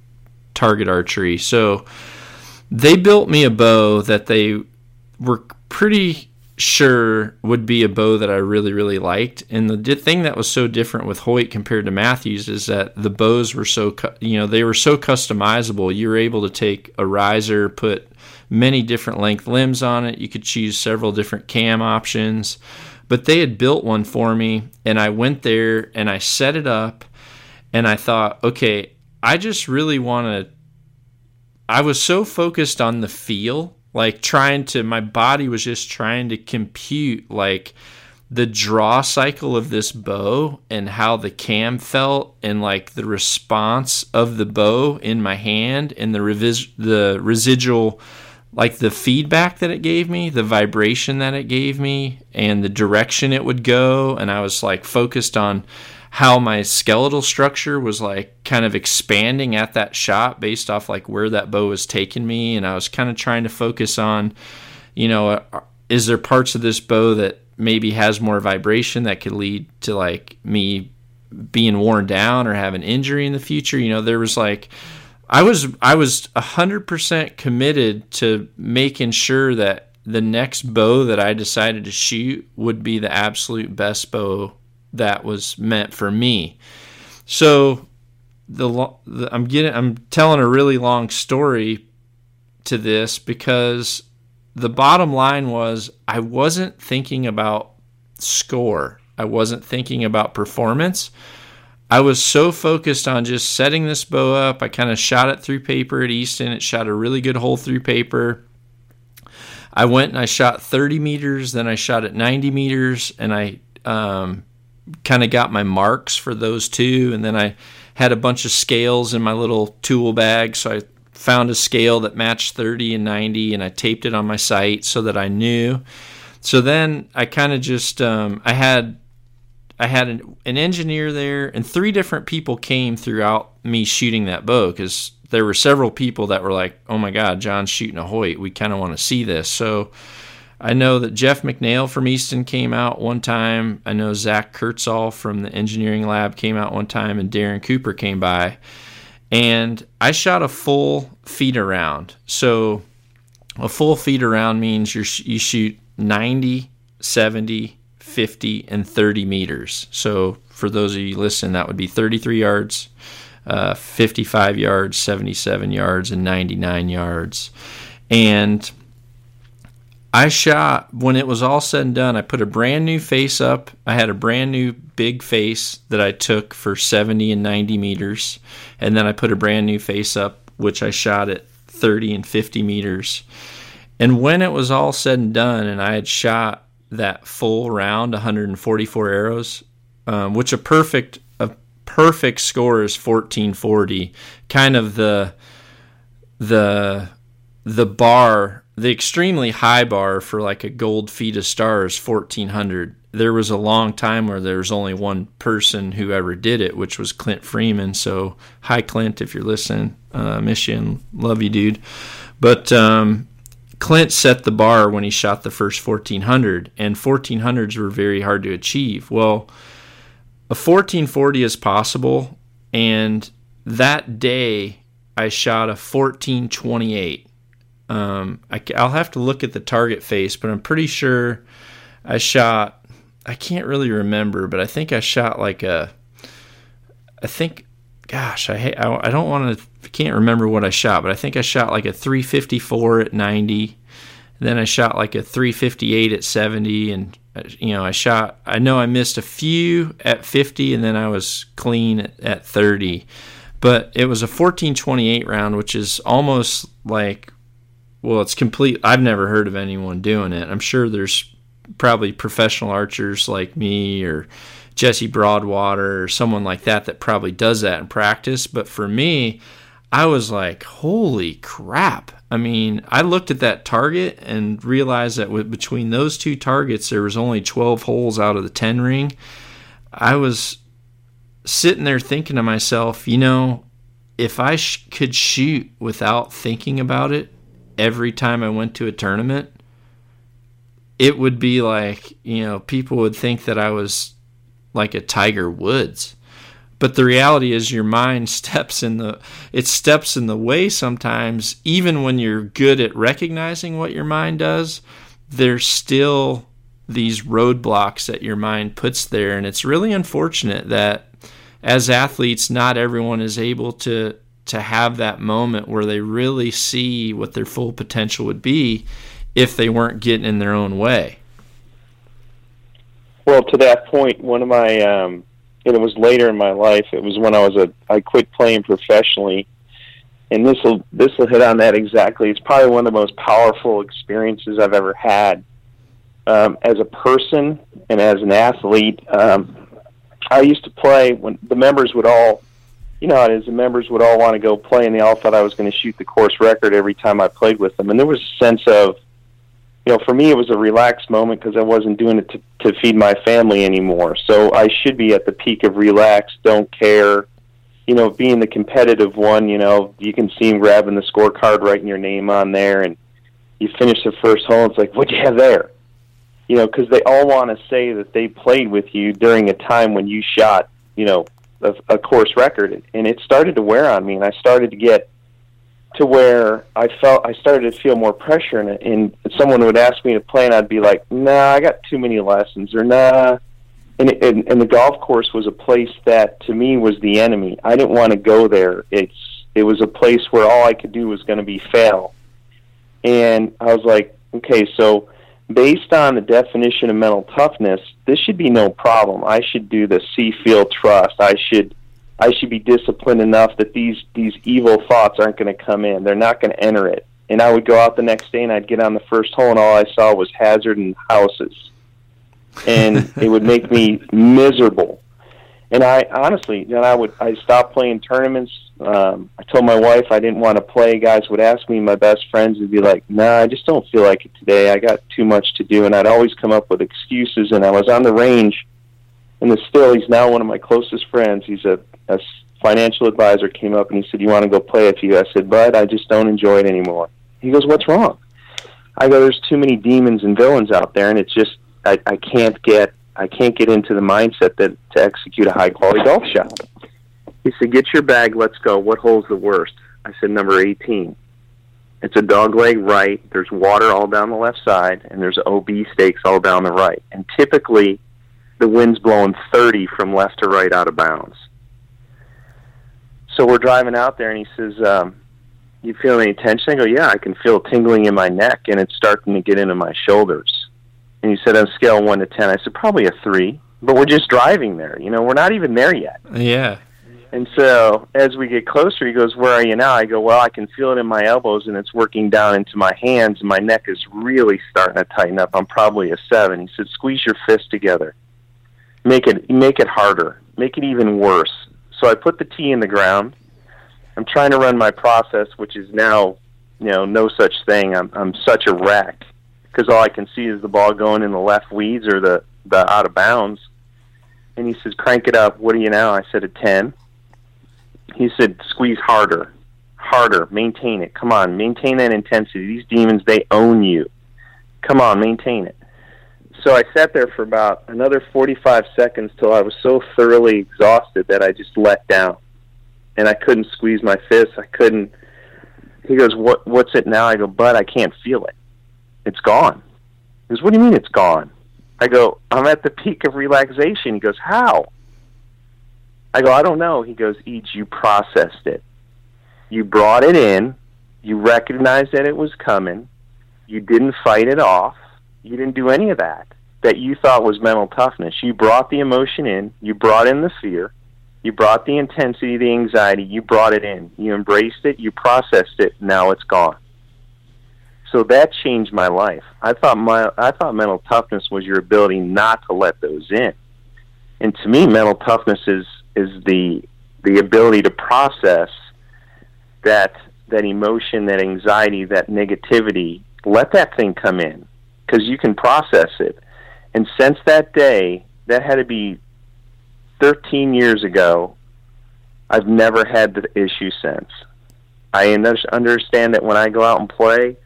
Speaker 1: target archery. So they built me a bow that they were pretty sure would be a bow that I really, really liked. And the thing that was so different with Hoyt compared to Mathews is that the bows were so, you know, they were so customizable. You were able to take a riser, put many different length limbs on it. You could choose several different cam options. But they had built one for me, and I went there and I set it up, and I thought, okay, I just really want to. I was so focused on the feel like trying to my body was just trying to compute like the draw cycle of this bow and how the cam felt and like the response of the bow in my hand and the revis- the residual like the feedback that it gave me, the vibration that it gave me, and the direction it would go. And I was like focused on how my skeletal structure was like kind of expanding at that shot based off like where that bow was taking me. And I was kind of trying to focus on, you know, uh, is there parts of this bow that maybe has more vibration that could lead to like me being worn down or have an injury in the future? You know, there was like, I was I was hundred percent committed to making sure that the next bow that I decided to shoot would be the absolute best bow that was meant for me. So the, the I'm getting I'm telling a really long story to this because the bottom line was I wasn't thinking about score. I wasn't thinking about performance. I was so focused on just setting this bow up. I kind of shot it through paper at Easton. It shot a really good hole through paper. I went and I shot 30 meters, then I shot at 90 meters, and I um, kind of got my marks for those two. And then I had a bunch of scales in my little tool bag. So I found a scale that matched 30 and 90, and I taped it on my sight so that I knew. So then I kind of just, um, I had I had an, an engineer there, and three different people came throughout me shooting that bow because there were several people that were like, "Oh my God, John's shooting a Hoyt. We kind of want to see this." So I know that Jeff McNeil from Easton came out one time. I know Zach Kurtzall from the engineering lab came out one time, and Darren Cooper came by. And I shot a full FITA round. So a full FITA round means you you shoot 90, 70, 50, and 30 meters. So for those of you listening, that would be 33 yards, uh, 55 yards, 77 yards, and 99 yards. And I shot when it was all said and done. I put a brand new face up. I had a brand new big face that I took for 70 and 90 meters, and then I put a brand new face up, which I shot at 30 and 50 meters. And when it was all said and done, and I had shot that full round, 144 arrows, um, which a perfect a perfect score is 1440. Kind of the the the bar, the extremely high bar for like a gold FITA stars, 1400. There was a long time where there was only one person who ever did it, which was Clint Freeman. So, hi Clint, if you're listening, uh, miss you love you, dude. But um, Clint set the bar when he shot the first 1400, and 1400s were very hard to achieve. Well, a 1440 is possible, and that day I shot a 1428. Um, I, will have to look at the target face, but I'm pretty sure I shot. I can't really remember, but I think I shot like a. I think, gosh, I I, I don't want to can't remember what I shot, but I think I shot like a 354 at 90. Then I shot like a 358 at 70, and you know I shot. I know I missed a few at 50, and then I was clean at, at 30. But it was a 1428 round, which is almost like, well, it's complete. I've never heard of anyone doing it. I'm sure there's probably professional archers like me or Jesse Broadwater or someone like that that probably does that in practice. But for me, I was like, holy crap. I mean, I looked at that target and realized that with, between those two targets, there was only 12 holes out of the 10 ring. I was sitting there thinking to myself, you know, if I sh- could shoot without thinking about it every time I went to a tournament, it would be like, you know, people would think that I was like a Tiger Woods. But the reality is your mind (laughs) steps in the it steps in the way sometimes. Even when you're good at recognizing what your mind does there's still these roadblocks that your mind puts there. And it's really unfortunate that as athletes not everyone is able to to have that moment where they really see what their full potential would be if they weren't getting in their own way
Speaker 2: well to that point one of my um and it was later in my life. It was when I was a I quit playing professionally, and this will this will hit on that exactly. It's probably one of the most powerful experiences I've ever had um, as a person and as an athlete. Um, I used to play when the members would all, you know, as the members would all want to go play, and they all thought I was going to shoot the course record every time I played with them. And there was a sense of, you know, for me, it was a relaxed moment because I wasn't doing it to, to feed my family anymore. So I should be at the peak of relaxed, don't care. You know, being the competitive one, you know, you can see him grabbing the scorecard, writing your name on there, and you finish the first hole. It's like, what'd you have there? You know, because they all want to say that they played with you during a time when you shot, you know, a, a course record, and it started to wear on me, and I started to get to where I felt I started to feel more pressure, and, and someone would ask me to play, and I'd be like, "Nah, I got too many lessons," or "Nah." And, and, and the golf course was a place that to me was the enemy. I didn't want to go there. It's it was a place where all I could do was going to be fail, and I was like, okay, so based on the definition of mental toughness, this should be no problem. I should do the see, feel, trust. I should I should be disciplined enough that these these evil thoughts aren't going to come in. They're not going to enter it. And I would go out the next day and I'd get on the first hole and all I saw was hazard and houses. And (laughs) it would make me miserable and I honestly, then I would I stopped playing tournaments. Um, I told my wife I didn't want to play. Guys would ask me. My best friends would be like, "Nah, I just don't feel like it today. I got too much to do." And I'd always come up with excuses. And I was on the range, and the still he's now one of my closest friends. He's a, a financial advisor. Came up and he said, "You want to go play a few?" I said, "Bud, I just don't enjoy it anymore." He goes, "What's wrong?" I go, "There's too many demons and villains out there, and it's just I, I can't get I can't get into the mindset that to execute a high quality golf shot. He said, "Get your bag, let's go. What hole's the worst?" I said, "Number 18." It's a dog leg right. There's water all down the left side, and there's OB stakes all down the right. And typically, the wind's blowing 30 from left to right out of bounds. So we're driving out there, and he says, um, "You feel any tension?" I go, "Yeah, I can feel tingling in my neck, and it's starting to get into my shoulders." And he said on a scale of one to ten, I said probably a three. But we're just driving there. You know, we're not even there yet.
Speaker 1: Yeah.
Speaker 2: And so as we get closer, he goes, "Where are you now?" I go, "Well, I can feel it in my elbows, and it's working down into my hands, and my neck is really starting to tighten up. I'm probably a seven. He said, "Squeeze your fist together, make it make it harder, make it even worse." So I put the tee in the ground. I'm trying to run my process, which is now, you know, no such thing. I'm I'm such a wreck because all I can see is the ball going in the left weeds or the the out of bounds. And he says, "Crank it up. What are you now?" I said, "A 10." He said, "Squeeze harder, harder. Maintain it. Come on, maintain that intensity. These demons, they own you. Come on, maintain it." So I sat there for about another 45 seconds till I was so thoroughly exhausted that I just let down, and I couldn't squeeze my fists. I couldn't. He goes, "What? What's it now?" I go, "Bud, I can't feel it." it's gone. He goes, what do you mean it's gone? I go, I'm at the peak of relaxation. He goes, how? I go, I don't know. He goes, Each, you processed it. You brought it in. You recognized that it was coming. You didn't fight it off. You didn't do any of that that you thought was mental toughness. You brought the emotion in. You brought in the fear. You brought the intensity, the anxiety. You brought it in. You embraced it. You processed it. Now it's gone so that changed my life. I thought my I thought mental toughness was your ability not to let those in. And to me, mental toughness is is the the ability to process that that emotion, that anxiety, that negativity. Let that thing come in because you can process it. And since that day, that had to be 13 years ago. I've never had the issue since. I understand that when I go out and play,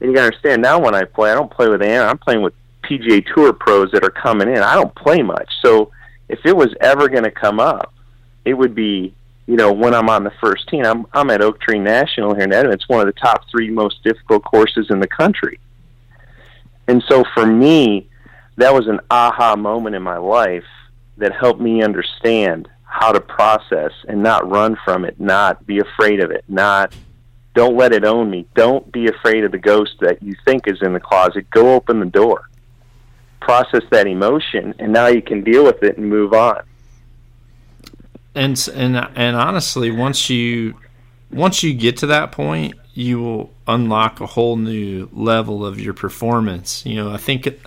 Speaker 2: and you got to understand now when I play, I don't play with Anna. I'm playing with PGA Tour pros that are coming in. I don't play much. So if it was ever going to come up, it would be you know when I'm on the first team. I'm I'm at Oak Tree National here in Edmonton. It's one of the top three most difficult courses in the country. And so for me, that was an aha moment in my life that helped me understand how to process and not run from it, not be afraid of it, not don't let it own me. Don't be afraid of the ghost that you think is in the closet. Go open the door. Process that emotion, and now you can deal with it and move on.
Speaker 1: And and and honestly, once you once you get to that point, you will unlock a whole new level of your performance. You know, I think. It,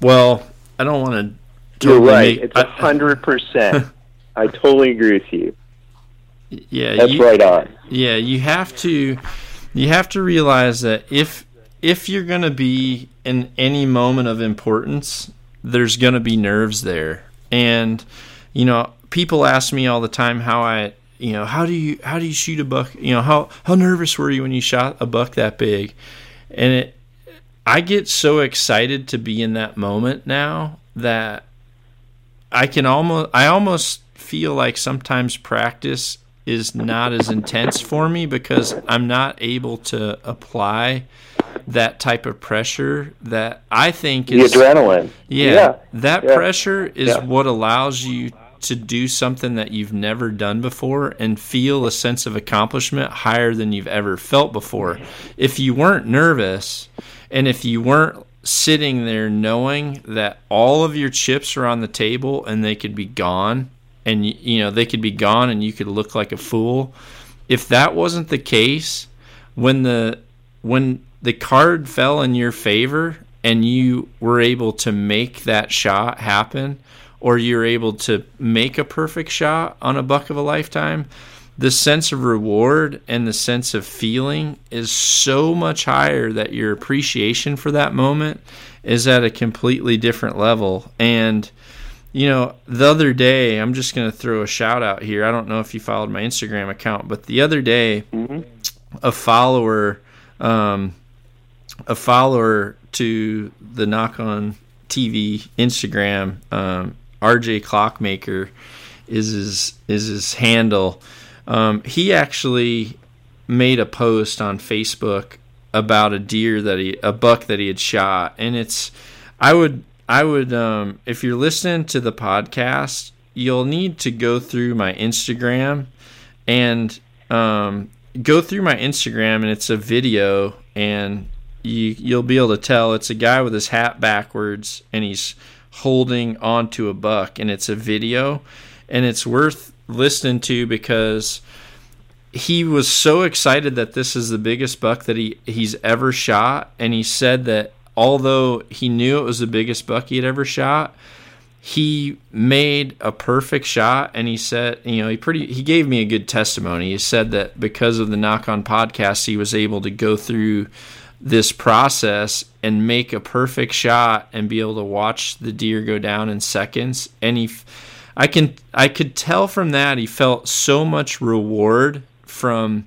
Speaker 1: well, I don't want to.
Speaker 2: You're right. Make, it's a hundred percent. (laughs) I totally agree with you
Speaker 1: Yeah,
Speaker 2: That's
Speaker 1: you,
Speaker 2: right on.
Speaker 1: Yeah, you have to you have to realize that if if you're going to be in any moment of importance, there's going to be nerves there. And you know, people ask me all the time how I, you know, how do you how do you shoot a buck? You know, how how nervous were you when you shot a buck that big? And it I get so excited to be in that moment now that I can almost I almost feel like sometimes practice is not as intense for me because I'm not able to apply that type of pressure that I think
Speaker 2: The
Speaker 1: is
Speaker 2: adrenaline.
Speaker 1: yeah,
Speaker 2: Yeah.
Speaker 1: that
Speaker 2: Yeah.
Speaker 1: pressure is
Speaker 2: Yeah.
Speaker 1: what allows you to do something that you've never done before and feel a sense of accomplishment higher than you've ever felt before. If you weren't nervous and if you weren't sitting there knowing that all of your chips are on the table and they could be gone and you know they could be gone and you could look like a fool if that wasn't the case when the when the card fell in your favor and you were able to make that shot happen or you're able to make a perfect shot on a buck of a lifetime the sense of reward and the sense of feeling is so much higher that your appreciation for that moment is at a completely different level and you know, the other day, I'm just going to throw a shout out here. I don't know if you followed my Instagram account, but the other day, a follower, um, a follower to the Nock On TV Instagram, um, RJ Clockmaker, is his is his handle. Um, he actually made a post on Facebook about a deer that he a buck that he had shot, and it's I would I would um, if you're listening to the podcast, you'll need to go through my Instagram and um, go through my Instagram, and it's a video, and you you'll be able to tell. It's a guy with his hat backwards, and he's holding onto a buck, and it's a video, and it's worth listening to because he was so excited that this is the biggest buck that he he's ever shot and he said that although he knew it was the biggest buck he had ever shot he made a perfect shot and he said you know he pretty he gave me a good testimony. He said that because of the Nock On podcast he was able to go through this process and make a perfect shot and be able to watch the deer go down in seconds and he I can I could tell from that he felt so much reward from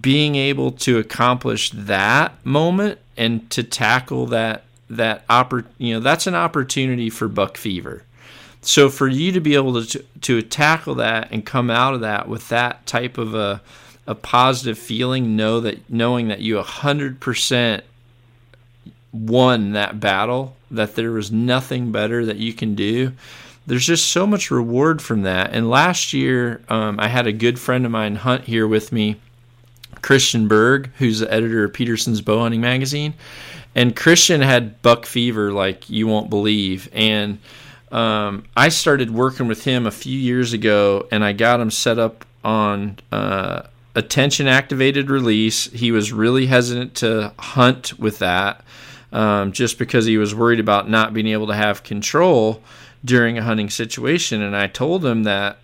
Speaker 1: being able to accomplish that moment and to tackle that that oppor- you know that's an opportunity for buck fever. So for you to be able to to tackle that and come out of that with that type of a a positive feeling, know that knowing that you hundred percent won that battle, that there was nothing better that you can do. There's just so much reward from that. And last year, um, I had a good friend of mine hunt here with me, Christian Berg, who's the editor of Petersen's Bowhunting Magazine. And Christian had buck fever like you won't believe. And um, I started working with him a few years ago, and I got him set up on uh, attention activated release. He was really hesitant to hunt with that um, just because he was worried about not being able to have control during a hunting situation. And I told him that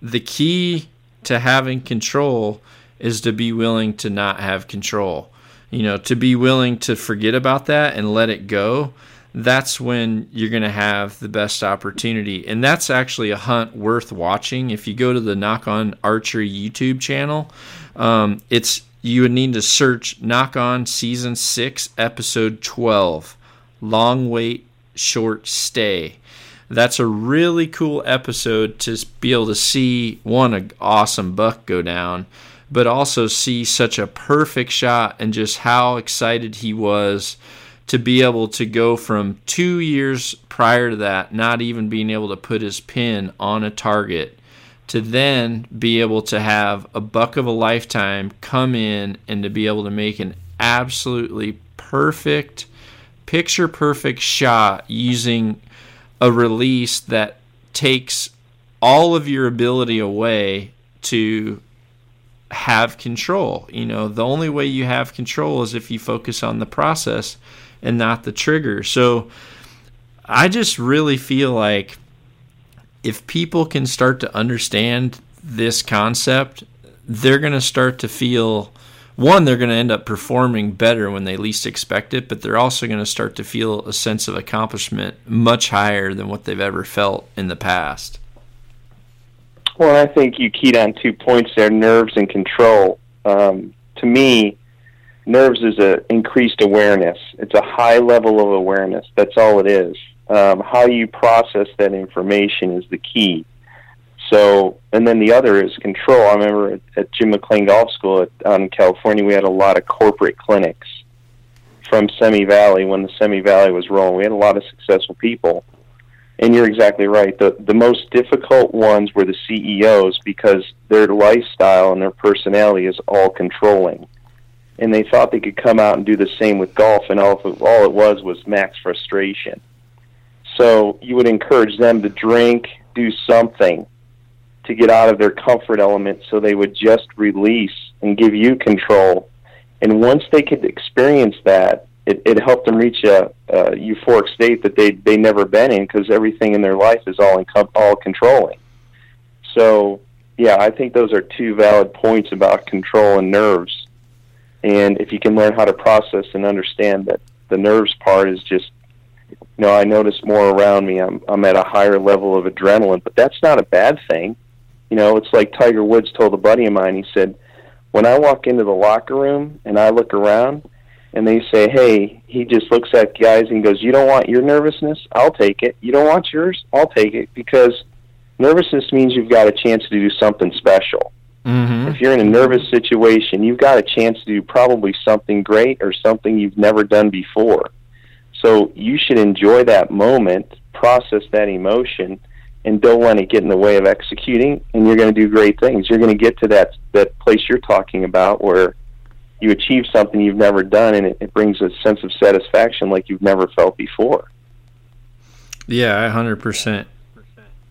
Speaker 1: the key to having control is to be willing to not have control. You know, to be willing to forget about that and let it go. That's when you're going to have the best opportunity. And that's actually a hunt worth watching. If you go to the Nock On Archery YouTube channel, um, it's you would need to search Nock On Season 6, Episode 12 Long Wait, Short Stay that's a really cool episode to be able to see one an awesome buck go down but also see such a perfect shot and just how excited he was to be able to go from two years prior to that not even being able to put his pin on a target to then be able to have a buck of a lifetime come in and to be able to make an absolutely perfect picture perfect shot using a release that takes all of your ability away to have control. You know, the only way you have control is if you focus on the process and not the trigger. So I just really feel like if people can start to understand this concept, they're going to start to feel one, they're going to end up performing better when they least expect it, but they're also going to start to feel a sense of accomplishment much higher than what they've ever felt in the past.
Speaker 2: Well, I think you keyed on two points there: nerves and control. Um, to me, nerves is a increased awareness. It's a high level of awareness. That's all it is. Um, how you process that information is the key. So, and then the other is control. I remember at, at Jim McLean Golf School at, out in California, we had a lot of corporate clinics from Simi Valley when the Simi Valley was rolling. We had a lot of successful people. And you're exactly right. The the most difficult ones were the CEOs because their lifestyle and their personality is all controlling. And they thought they could come out and do the same with golf, and all all it was was max frustration. So you would encourage them to drink, do something to get out of their comfort element so they would just release and give you control. And once they could experience that, it, it helped them reach a, a euphoric state that they they never been in because everything in their life is all in, all controlling. So yeah, I think those are two valid points about control and nerves. And if you can learn how to process and understand that the nerves part is just you know, I notice more around me. I'm I'm at a higher level of adrenaline, but that's not a bad thing. You know, it's like Tiger Woods told a buddy of mine. He said, "When I walk into the locker room and I look around, and they say, "Hey," he just looks at guys and goes, "You don't want your nervousness? I'll take it. You don't want yours? I'll take it." Because nervousness means you've got a chance to do something special. Mm-hmm. If you're in a nervous situation, you've got a chance to do probably something great or something you've never done before. So you should enjoy that moment, process that emotion, and don't let it get in the way of executing and you're going to do great things you're going to get to that that place you're talking about where you achieve something you've never done and it, it brings a sense of satisfaction like you've never felt before
Speaker 1: yeah i 100%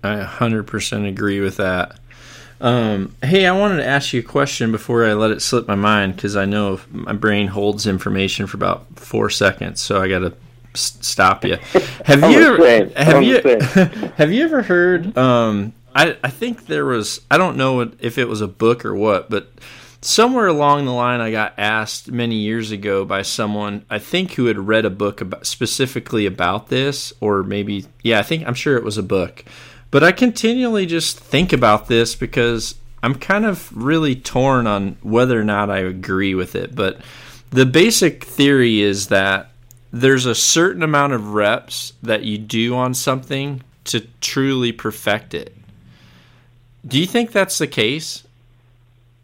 Speaker 1: i 100% agree with that um, hey, I wanted to ask you a question before I let it slip my mind because I know my brain holds information for about four seconds, so I got to stop you. (laughs) Have you ever, have you (laughs) have you ever heard? Um, I I think there was I don't know if it was a book or what, but somewhere along the line I got asked many years ago by someone I think who had read a book about specifically about this, or maybe yeah, I think I'm sure it was a book. But I continually just think about this because I'm kind of really torn on whether or not I agree with it. But the basic theory is that there's a certain amount of reps that you do on something to truly perfect it. Do you think that's the case?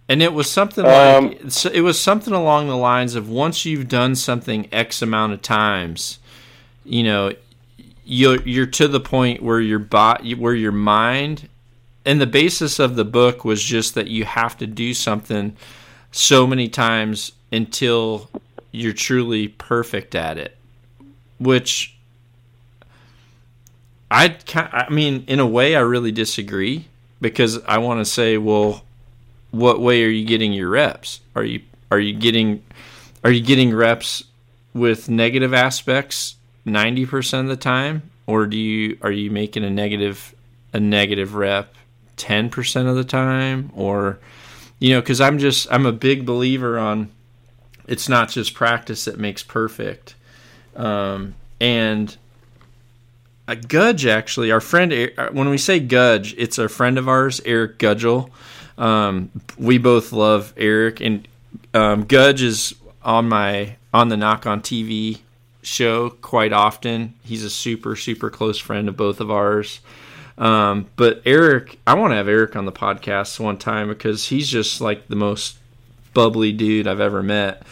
Speaker 1: And it was something um, like it was something along the lines of once you've done something X amount of times, you know, you're you're to the point where your body, where your mind, and the basis of the book was just that you have to do something so many times until you're truly perfect at it which I I mean, in a way, I really disagree because I want to say, well, what way are you getting your reps? Are you are you getting are you getting reps with negative aspects ninety percent of the time, or do you are you making a negative a negative rep ten percent of the time, or you know, because I'm just I'm a big believer on it's not just practice that makes perfect um, and a Gudge, actually, our friend, uh, when we say Gudge, it's a friend of ours, Eric Gudgel. Um, we both love Eric, and um, Gudge is on my on the Nock On TV show quite often. He's a super super close friend of both of ours. Um, but Eric, I want to have Eric on the podcast one time because he's just like the most bubbly dude I've ever met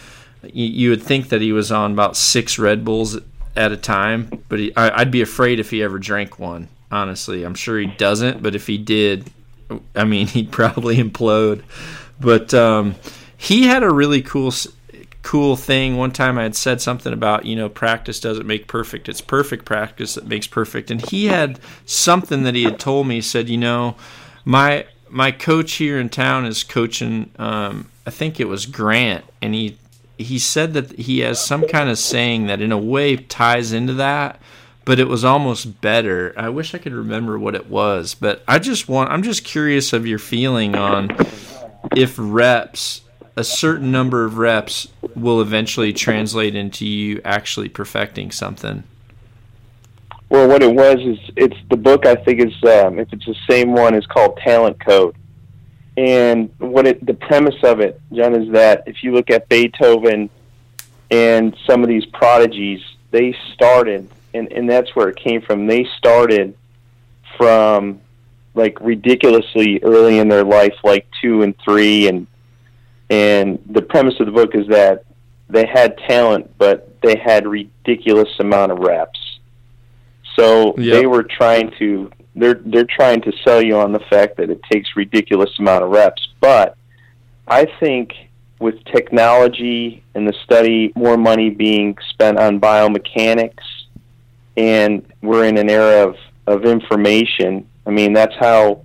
Speaker 1: you, you would think that he was on about six Red Bulls at a time, but he, I, I'd be afraid if he ever drank one. Honestly, I'm sure he doesn't, but if he did, I mean, (laughs) he'd probably implode. But um, he had a really cool cool thing. One time I had said something about, you know, practice doesn't make perfect. It's perfect practice that makes perfect. And he had something that he had told me. He said, you know, my my coach here in town is coaching. Um, I think it was Grant, and he he said that he has some kind of saying that in a way ties into that, but it was almost better. I wish I could remember what it was, but I just want I'm just curious of your feeling on if reps a certain number of reps will eventually translate into you actually perfecting something.
Speaker 2: Well, what it was is it's the book. I think is um, if it's the same one, is called Talent Code. And what it the premise of it, John, is that if you look at Beethoven and some of these prodigies, they started, and and that's where it came from. They started from like ridiculously early in their life, like two and three, and and the premise of the book is that they had talent, but they had ridiculous amount of reps so yep. they were trying to they're they're trying to sell you on the fact that it takes ridiculous amount of reps. But I think with technology and the study, more money being spent on biomechanics, and we're in an era of, of information. I mean, that's how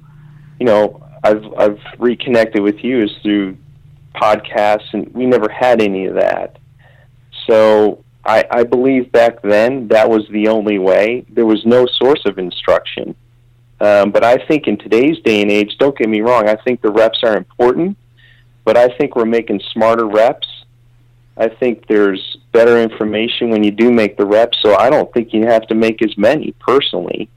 Speaker 2: you know I've I've reconnected with you is through podcasts, and we never had any of that. So I, I believe back then that was the only way. There was no source of instruction. Um, but I think in today's day and age, don't get me wrong, I think the reps are important, but I think we're making smarter reps. I think there's better information when you do make the reps, so I don't think you have to make as many personally.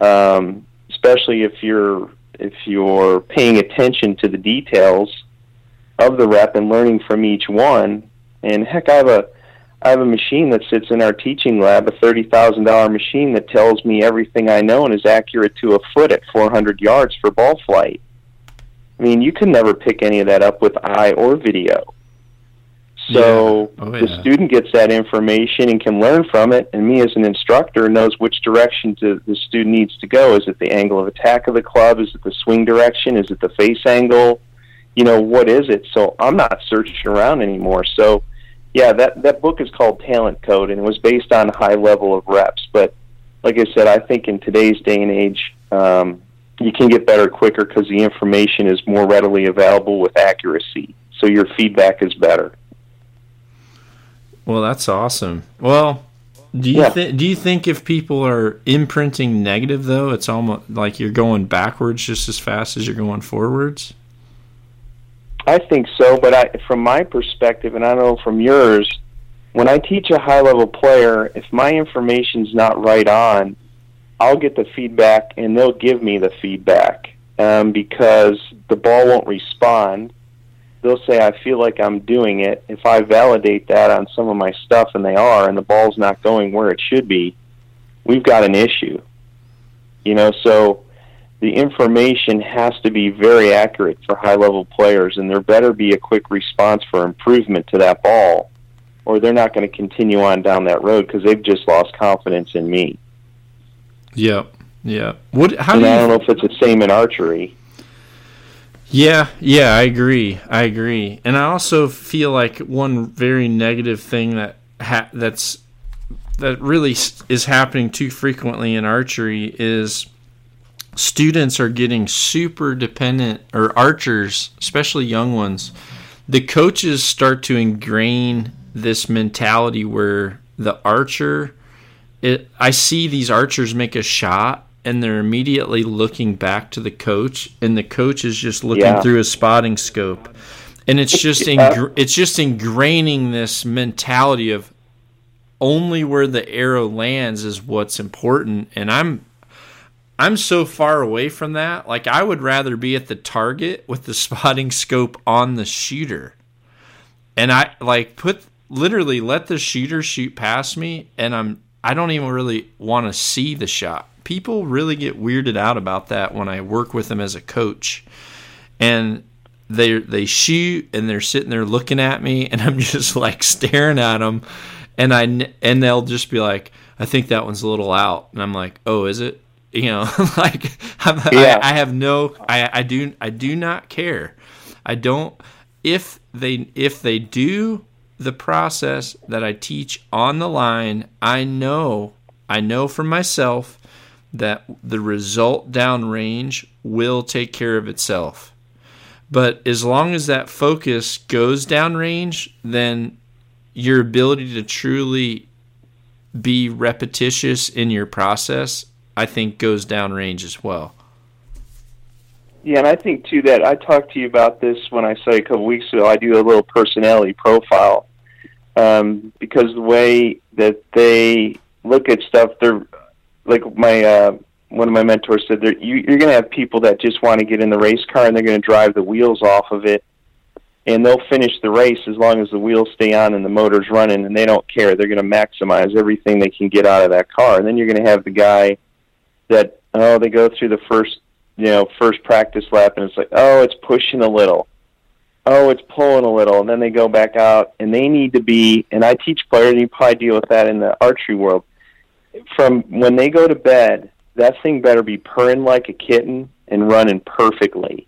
Speaker 2: Um, especially if you're if you're paying attention to the details of the rep and learning from each one. And heck, I have a I have a machine that sits in our teaching lab, a thirty thousand dollar machine that tells me everything I know and is accurate to a foot at four hundred yards for ball flight. I mean, you can never pick any of that up with eye or video. So yeah. Oh, yeah. the student gets that information and can learn from it, and me as an instructor knows which direction to, the student needs to go. Is it the angle of attack of the club? Is it the swing direction? Is it the face angle? You know, what is it? So I'm not searching around anymore. So yeah, that that book is called Talent Code, and it was based on high level of reps. But like I said, I think in today's day and age, um, you can get better quicker because the information is more readily available with accuracy. So your feedback is better.
Speaker 1: Well, that's awesome. Well, do you yeah. th- do you think if people are imprinting negative though, it's almost like you're going backwards just as fast as you're going forwards?
Speaker 2: I think so, but I, from my perspective, and I know from yours, when I teach a high level player, if my information's not right on, I'll get the feedback and they'll give me the feedback um, because the ball won't respond. They'll say, I feel like I'm doing it. If I validate that on some of my stuff and they are, and the ball's not going where it should be, we've got an issue. You know, so the information has to be very accurate for high level players, and there better be a quick response for improvement to that ball, or they're not going to continue on down that road because they've just lost confidence in me.
Speaker 1: Yeah, Yeah. What?
Speaker 2: How and do you, I don't know if it's the same in archery.
Speaker 1: Yeah, yeah, I agree. I agree, and I also feel like one very negative thing that ha- that's that really is happening too frequently in archery is students are getting super dependent, or archers, especially young ones, the coaches start to ingrain this mentality where the archer, it, I see these archers make a shot and they're immediately looking back to the coach, and the coach is just looking yeah. through a spotting scope, and it's just ingr- uh, it's just ingraining this mentality of only where the arrow lands is what's important, and I'm I'm so far away from that. Like I would rather be at the target with the (laughs) spotting scope on the shooter. And I like put literally let the shooter shoot past me and I'm I don't even really want to see the shot. People really get weirded out about that when I work with them as a coach. And they they shoot and they're sitting there looking at me and (laughs) I'm just like staring at them and I and they'll just be like I think that one's a little out and I'm like, "Oh, is it?" You know (laughs) like yeah. I, I, have no I, I do i do not care i don't if they if they do the process that i teach on the line i know i know for myself that the result downrange will take care of itself but as long as that focus goes downrange then your ability to truly be repetitious in your process, I think goes downrange as well.
Speaker 2: Yeah, and I think too that I talked to you about this when I saw you a couple weeks ago. I do a little personality profile um, because the way that they look at stuff, they're like my uh, one of my mentors said. You, you're going to have people that just want to get in the race car and they're going to drive the wheels off of it, and they'll finish the race as long as the wheels stay on and the motor's running, and they don't care. They're going to maximize everything they can get out of that car. And then you're going to have the guy that oh they go through the first you know first practice lap and it's like oh it's pushing a little oh, it's pulling a little, and then they go back out, and they need to be. And I teach players, and you probably deal with that in the archery world. From when they go to bed, that thing better be purring like a kitten and running perfectly,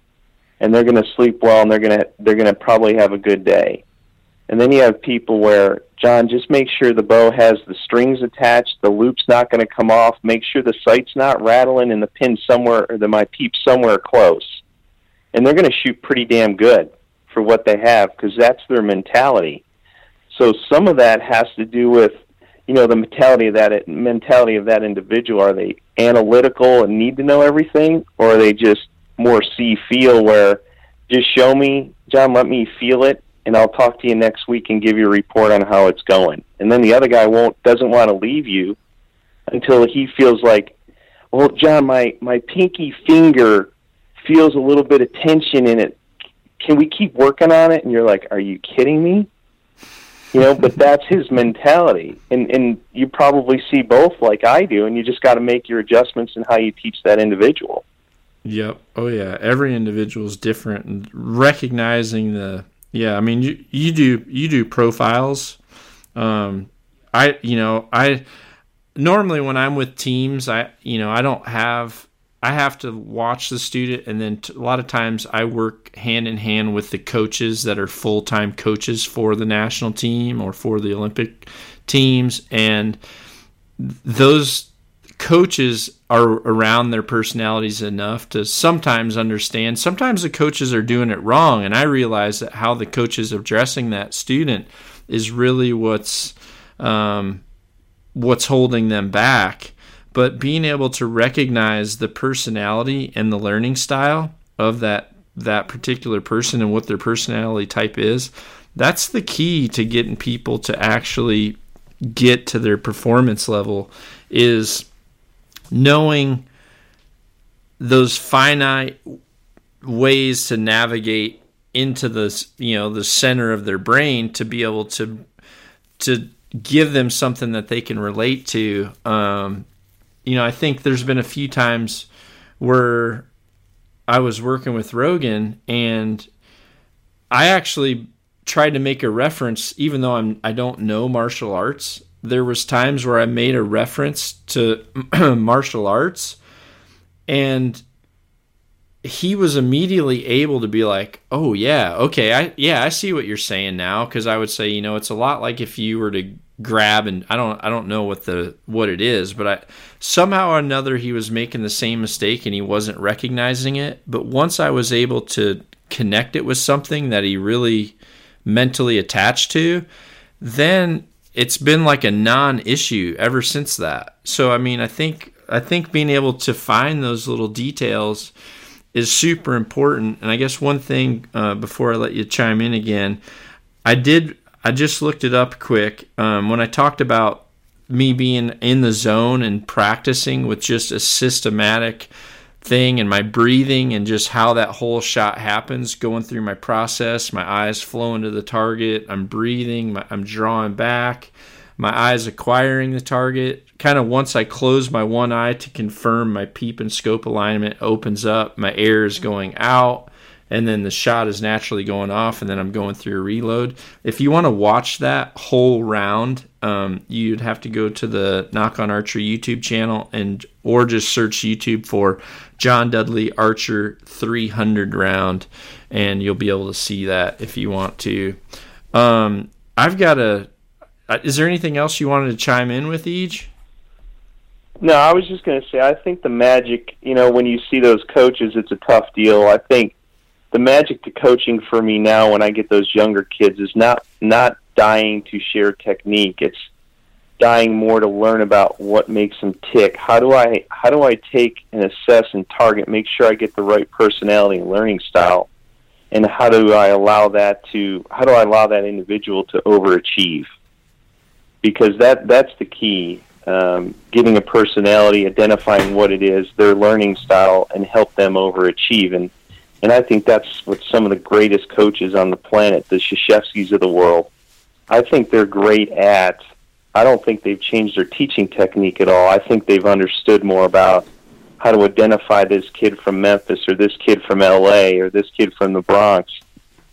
Speaker 2: and they're going to sleep well, and they're going to they're going to probably have a good day. And then you have people where John, just make sure the bow has the strings attached, the loop's not going to come off. Make sure the sight's not rattling, and the pin somewhere or the my peep somewhere close. And they're going to shoot pretty damn good for what they have because that's their mentality. So some of that has to do with you know the mentality of that mentality of that individual. Are they analytical and need to know everything, or are they just more see feel where just show me, John, let me feel it, and I'll talk to you next week and give you a report on how it's going. And then the other guy won't doesn't want to leave you until he feels like, well, John, my my pinky finger feels a little bit of tension in it can we keep working on it? And you're like, are you kidding me? You know, but that's his mentality, and and you probably see both like I do, and you just got to make your adjustments in how you teach that individual.
Speaker 1: Yep. Oh yeah. Every individual is different, and recognizing the yeah. I mean, you you do you do profiles. Um, I you know I normally when I'm with teams, I you know I don't have I have to watch the student, and then t- a lot of times I work hand in hand with the coaches that are full time coaches for the national team or for the Olympic teams, and those coaches are around their personalities enough to sometimes understand. Sometimes the coaches are doing it wrong, and I realize that how the coach is addressing that student is really what's um, what's holding them back but being able to recognize the personality and the learning style of that that particular person and what their personality type is that's the key to getting people to actually get to their performance level is knowing those finite ways to navigate into the you know the center of their brain to be able to to give them something that they can relate to um, you know, I think there's been a few times where I was working with Rogan and I actually tried to make a reference, even though I'm I don't know martial arts. There was times where I made a reference to (clears throat) martial arts, and he was immediately able to be like, "Oh yeah, okay, I yeah I see what you're saying now." Because I would say, you know, it's a lot like if you were to grab and I don't I don't know what the what it is, but I somehow or another he was making the same mistake and he wasn't recognizing it. But once I was able to connect it with something that he really mentally attached to, then it's been like a non-issue ever since that. So I mean, I think I think being able to find those little details is super important. And I guess one thing uh, before I let you chime in again, I did I just looked it up quick. Um, when I talked about me being in the zone and practicing with just a systematic thing and my breathing and just how that whole shot happens, going through my process, my eyes flowing to the target, I'm breathing, my, I'm drawing back, my eyes acquiring the target. Kind of once I close my one eye to confirm my peep and scope alignment opens up, my air is going out and then the shot is naturally going off, and then I'm going through a reload. If you want to watch that whole round, um, you'd have to go to the Nock On Archery YouTube channel and or just search YouTube for John Dudley Archer 300 round, and you'll be able to see that if you want to. Um, I've got a. Uh, is there anything else you wanted to chime in with, EJ?
Speaker 2: No, I was just going to say, I think the magic, you know, when you see those coaches, it's a tough deal. I think the magic to coaching for me now when I get those younger kids is not not dying to share technique. It's dying more to learn about what makes them tick. How do I how do I take and assess and target, make sure I get the right personality and learning style, and how do I allow that to how do I allow that individual to overachieve? Because that that's the key. Um, getting a personality, identifying what it is, their learning style, and help them overachieve. And and I think that's what some of the greatest coaches on the planet, the Krzyzewskis of the world, I think they're great at I don't think they've changed their teaching technique at all. I think they've understood more about how to identify this kid from Memphis or this kid from LA or this kid from the Bronx,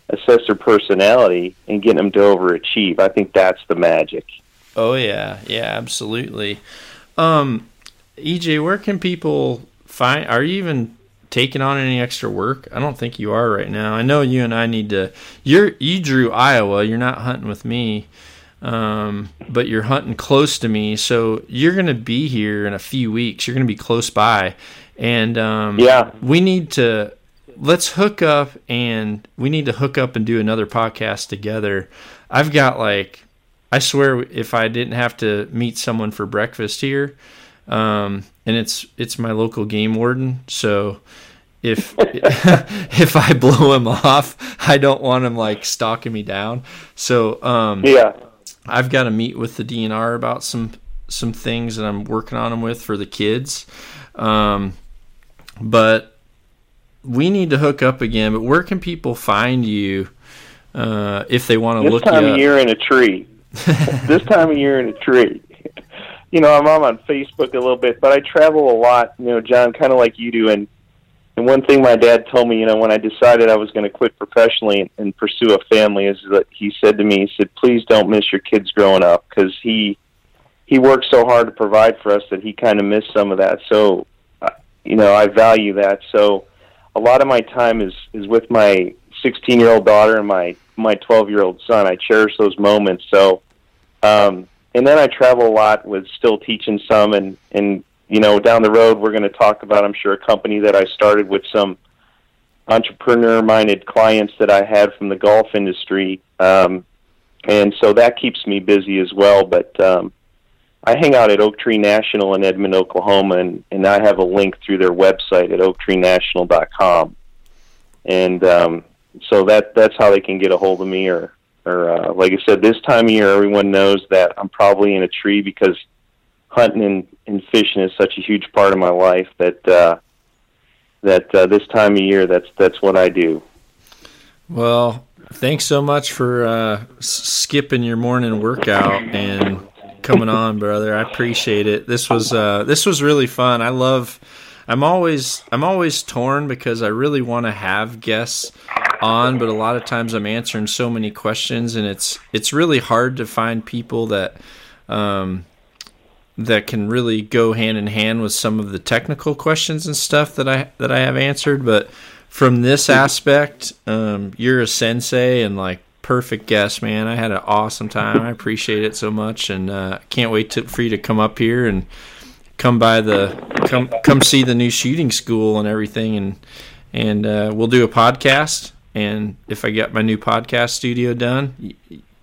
Speaker 2: assess their personality, and get them to overachieve. I think that's the magic.
Speaker 1: Oh yeah, yeah, absolutely. Um, EJ, where can people find? Are you even taking on any extra work? I don't think you are right now. I know you and I need to. You're you drew Iowa. You're not hunting with me um, but you're hunting close to me, so you're going to be here in a few weeks. You're going to be close by, and um,
Speaker 2: yeah,
Speaker 1: we need to let's hook up and we need to hook up and do another podcast together. I've got like I swear if I didn't have to meet someone for breakfast here, um, and it's it's my local game warden, so if (laughs) if I blow him off, I don't want him like stalking me down. So um,
Speaker 2: yeah,
Speaker 1: I've got to meet with the DNR about some some things that I'm working on them with for the kids. Um, but we need to hook up again. But where can people find you uh, if they want to look? (laughs)
Speaker 2: This time of year in a tree. this time of year in a tree. You know, I'm on Facebook a little bit, but I travel a lot. You know, John, kind of like you do, and and one thing my dad told me, you know, when I decided I was going to quit professionally and, and pursue a family, is that he said to me, he said, "Please don't miss your kids growing up," because he he worked so hard to provide for us that he kind of missed some of that. So, uh, you know, I value that. So, a lot of my time is is with my 16 year old daughter and my my 12 year old son. I cherish those moments. So, um, and then I travel a lot with still teaching some and and you know, down the road, we're going to talk about, I'm sure, a company that I started with some entrepreneur minded clients that I had from the golf industry. Um, and so that keeps me busy as well. But um, I hang out at Oak Tree National in Edmond, Oklahoma, and, and I have a link through their website at oaktreenational.com. And um, so that that's how they can get a hold of me. Or, or uh, like I said, this time of year, everyone knows that I'm probably in a tree because hunting and, and fishing is such a huge part of my life that uh, that uh, this time of year that's that's what I do.
Speaker 1: Well, thanks so much for uh, skipping your morning workout and coming on, brother. I appreciate it. This was uh, this was really fun. I love. I'm always I'm always torn because I really want to have guests on, but a lot of times I'm answering so many questions, and it's it's really hard to find people that um, that can really go hand in hand with some of the technical questions and stuff that I that I have answered. But from this aspect, um, you're a sensei and like perfect guest, man. I had an awesome time. I appreciate it so much, and uh, can't wait to, for you to come up here and come by the come come see the new shooting school and everything, and and uh, we'll do a podcast. And if I get my new podcast studio done,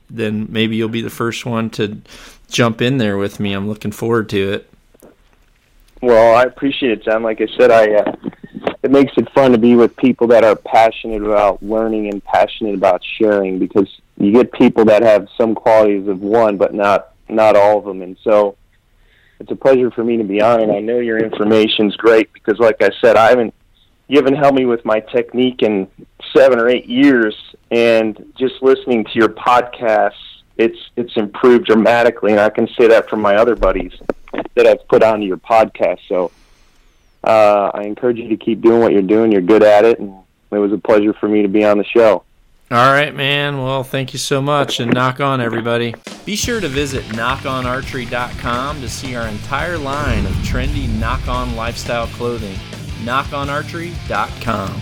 Speaker 1: then maybe you'll be the first one to jump in there with me. I'm looking forward to it.
Speaker 2: Well, I appreciate it, John. Like I said, I uh, it makes it fun to be with people that are passionate about learning and passionate about sharing because you get people that have some qualities of one, but not not all of them. And so it's a pleasure for me to be on. And I know your information's great because, like I said, I haven't you haven't helped me with my technique in seven or eight years, and just listening to your podcasts it's it's improved dramatically, and I can say that from my other buddies that I've put onto your podcast. So uh, I encourage you to keep doing what you're doing. You're good at it, and it was a pleasure for me to be on the show.
Speaker 1: All right, man. Well, thank you so much, and nock on, everybody. Be sure to visit nockonarchery.com to see our entire line of trendy nock on lifestyle clothing. Nockonarchery.com.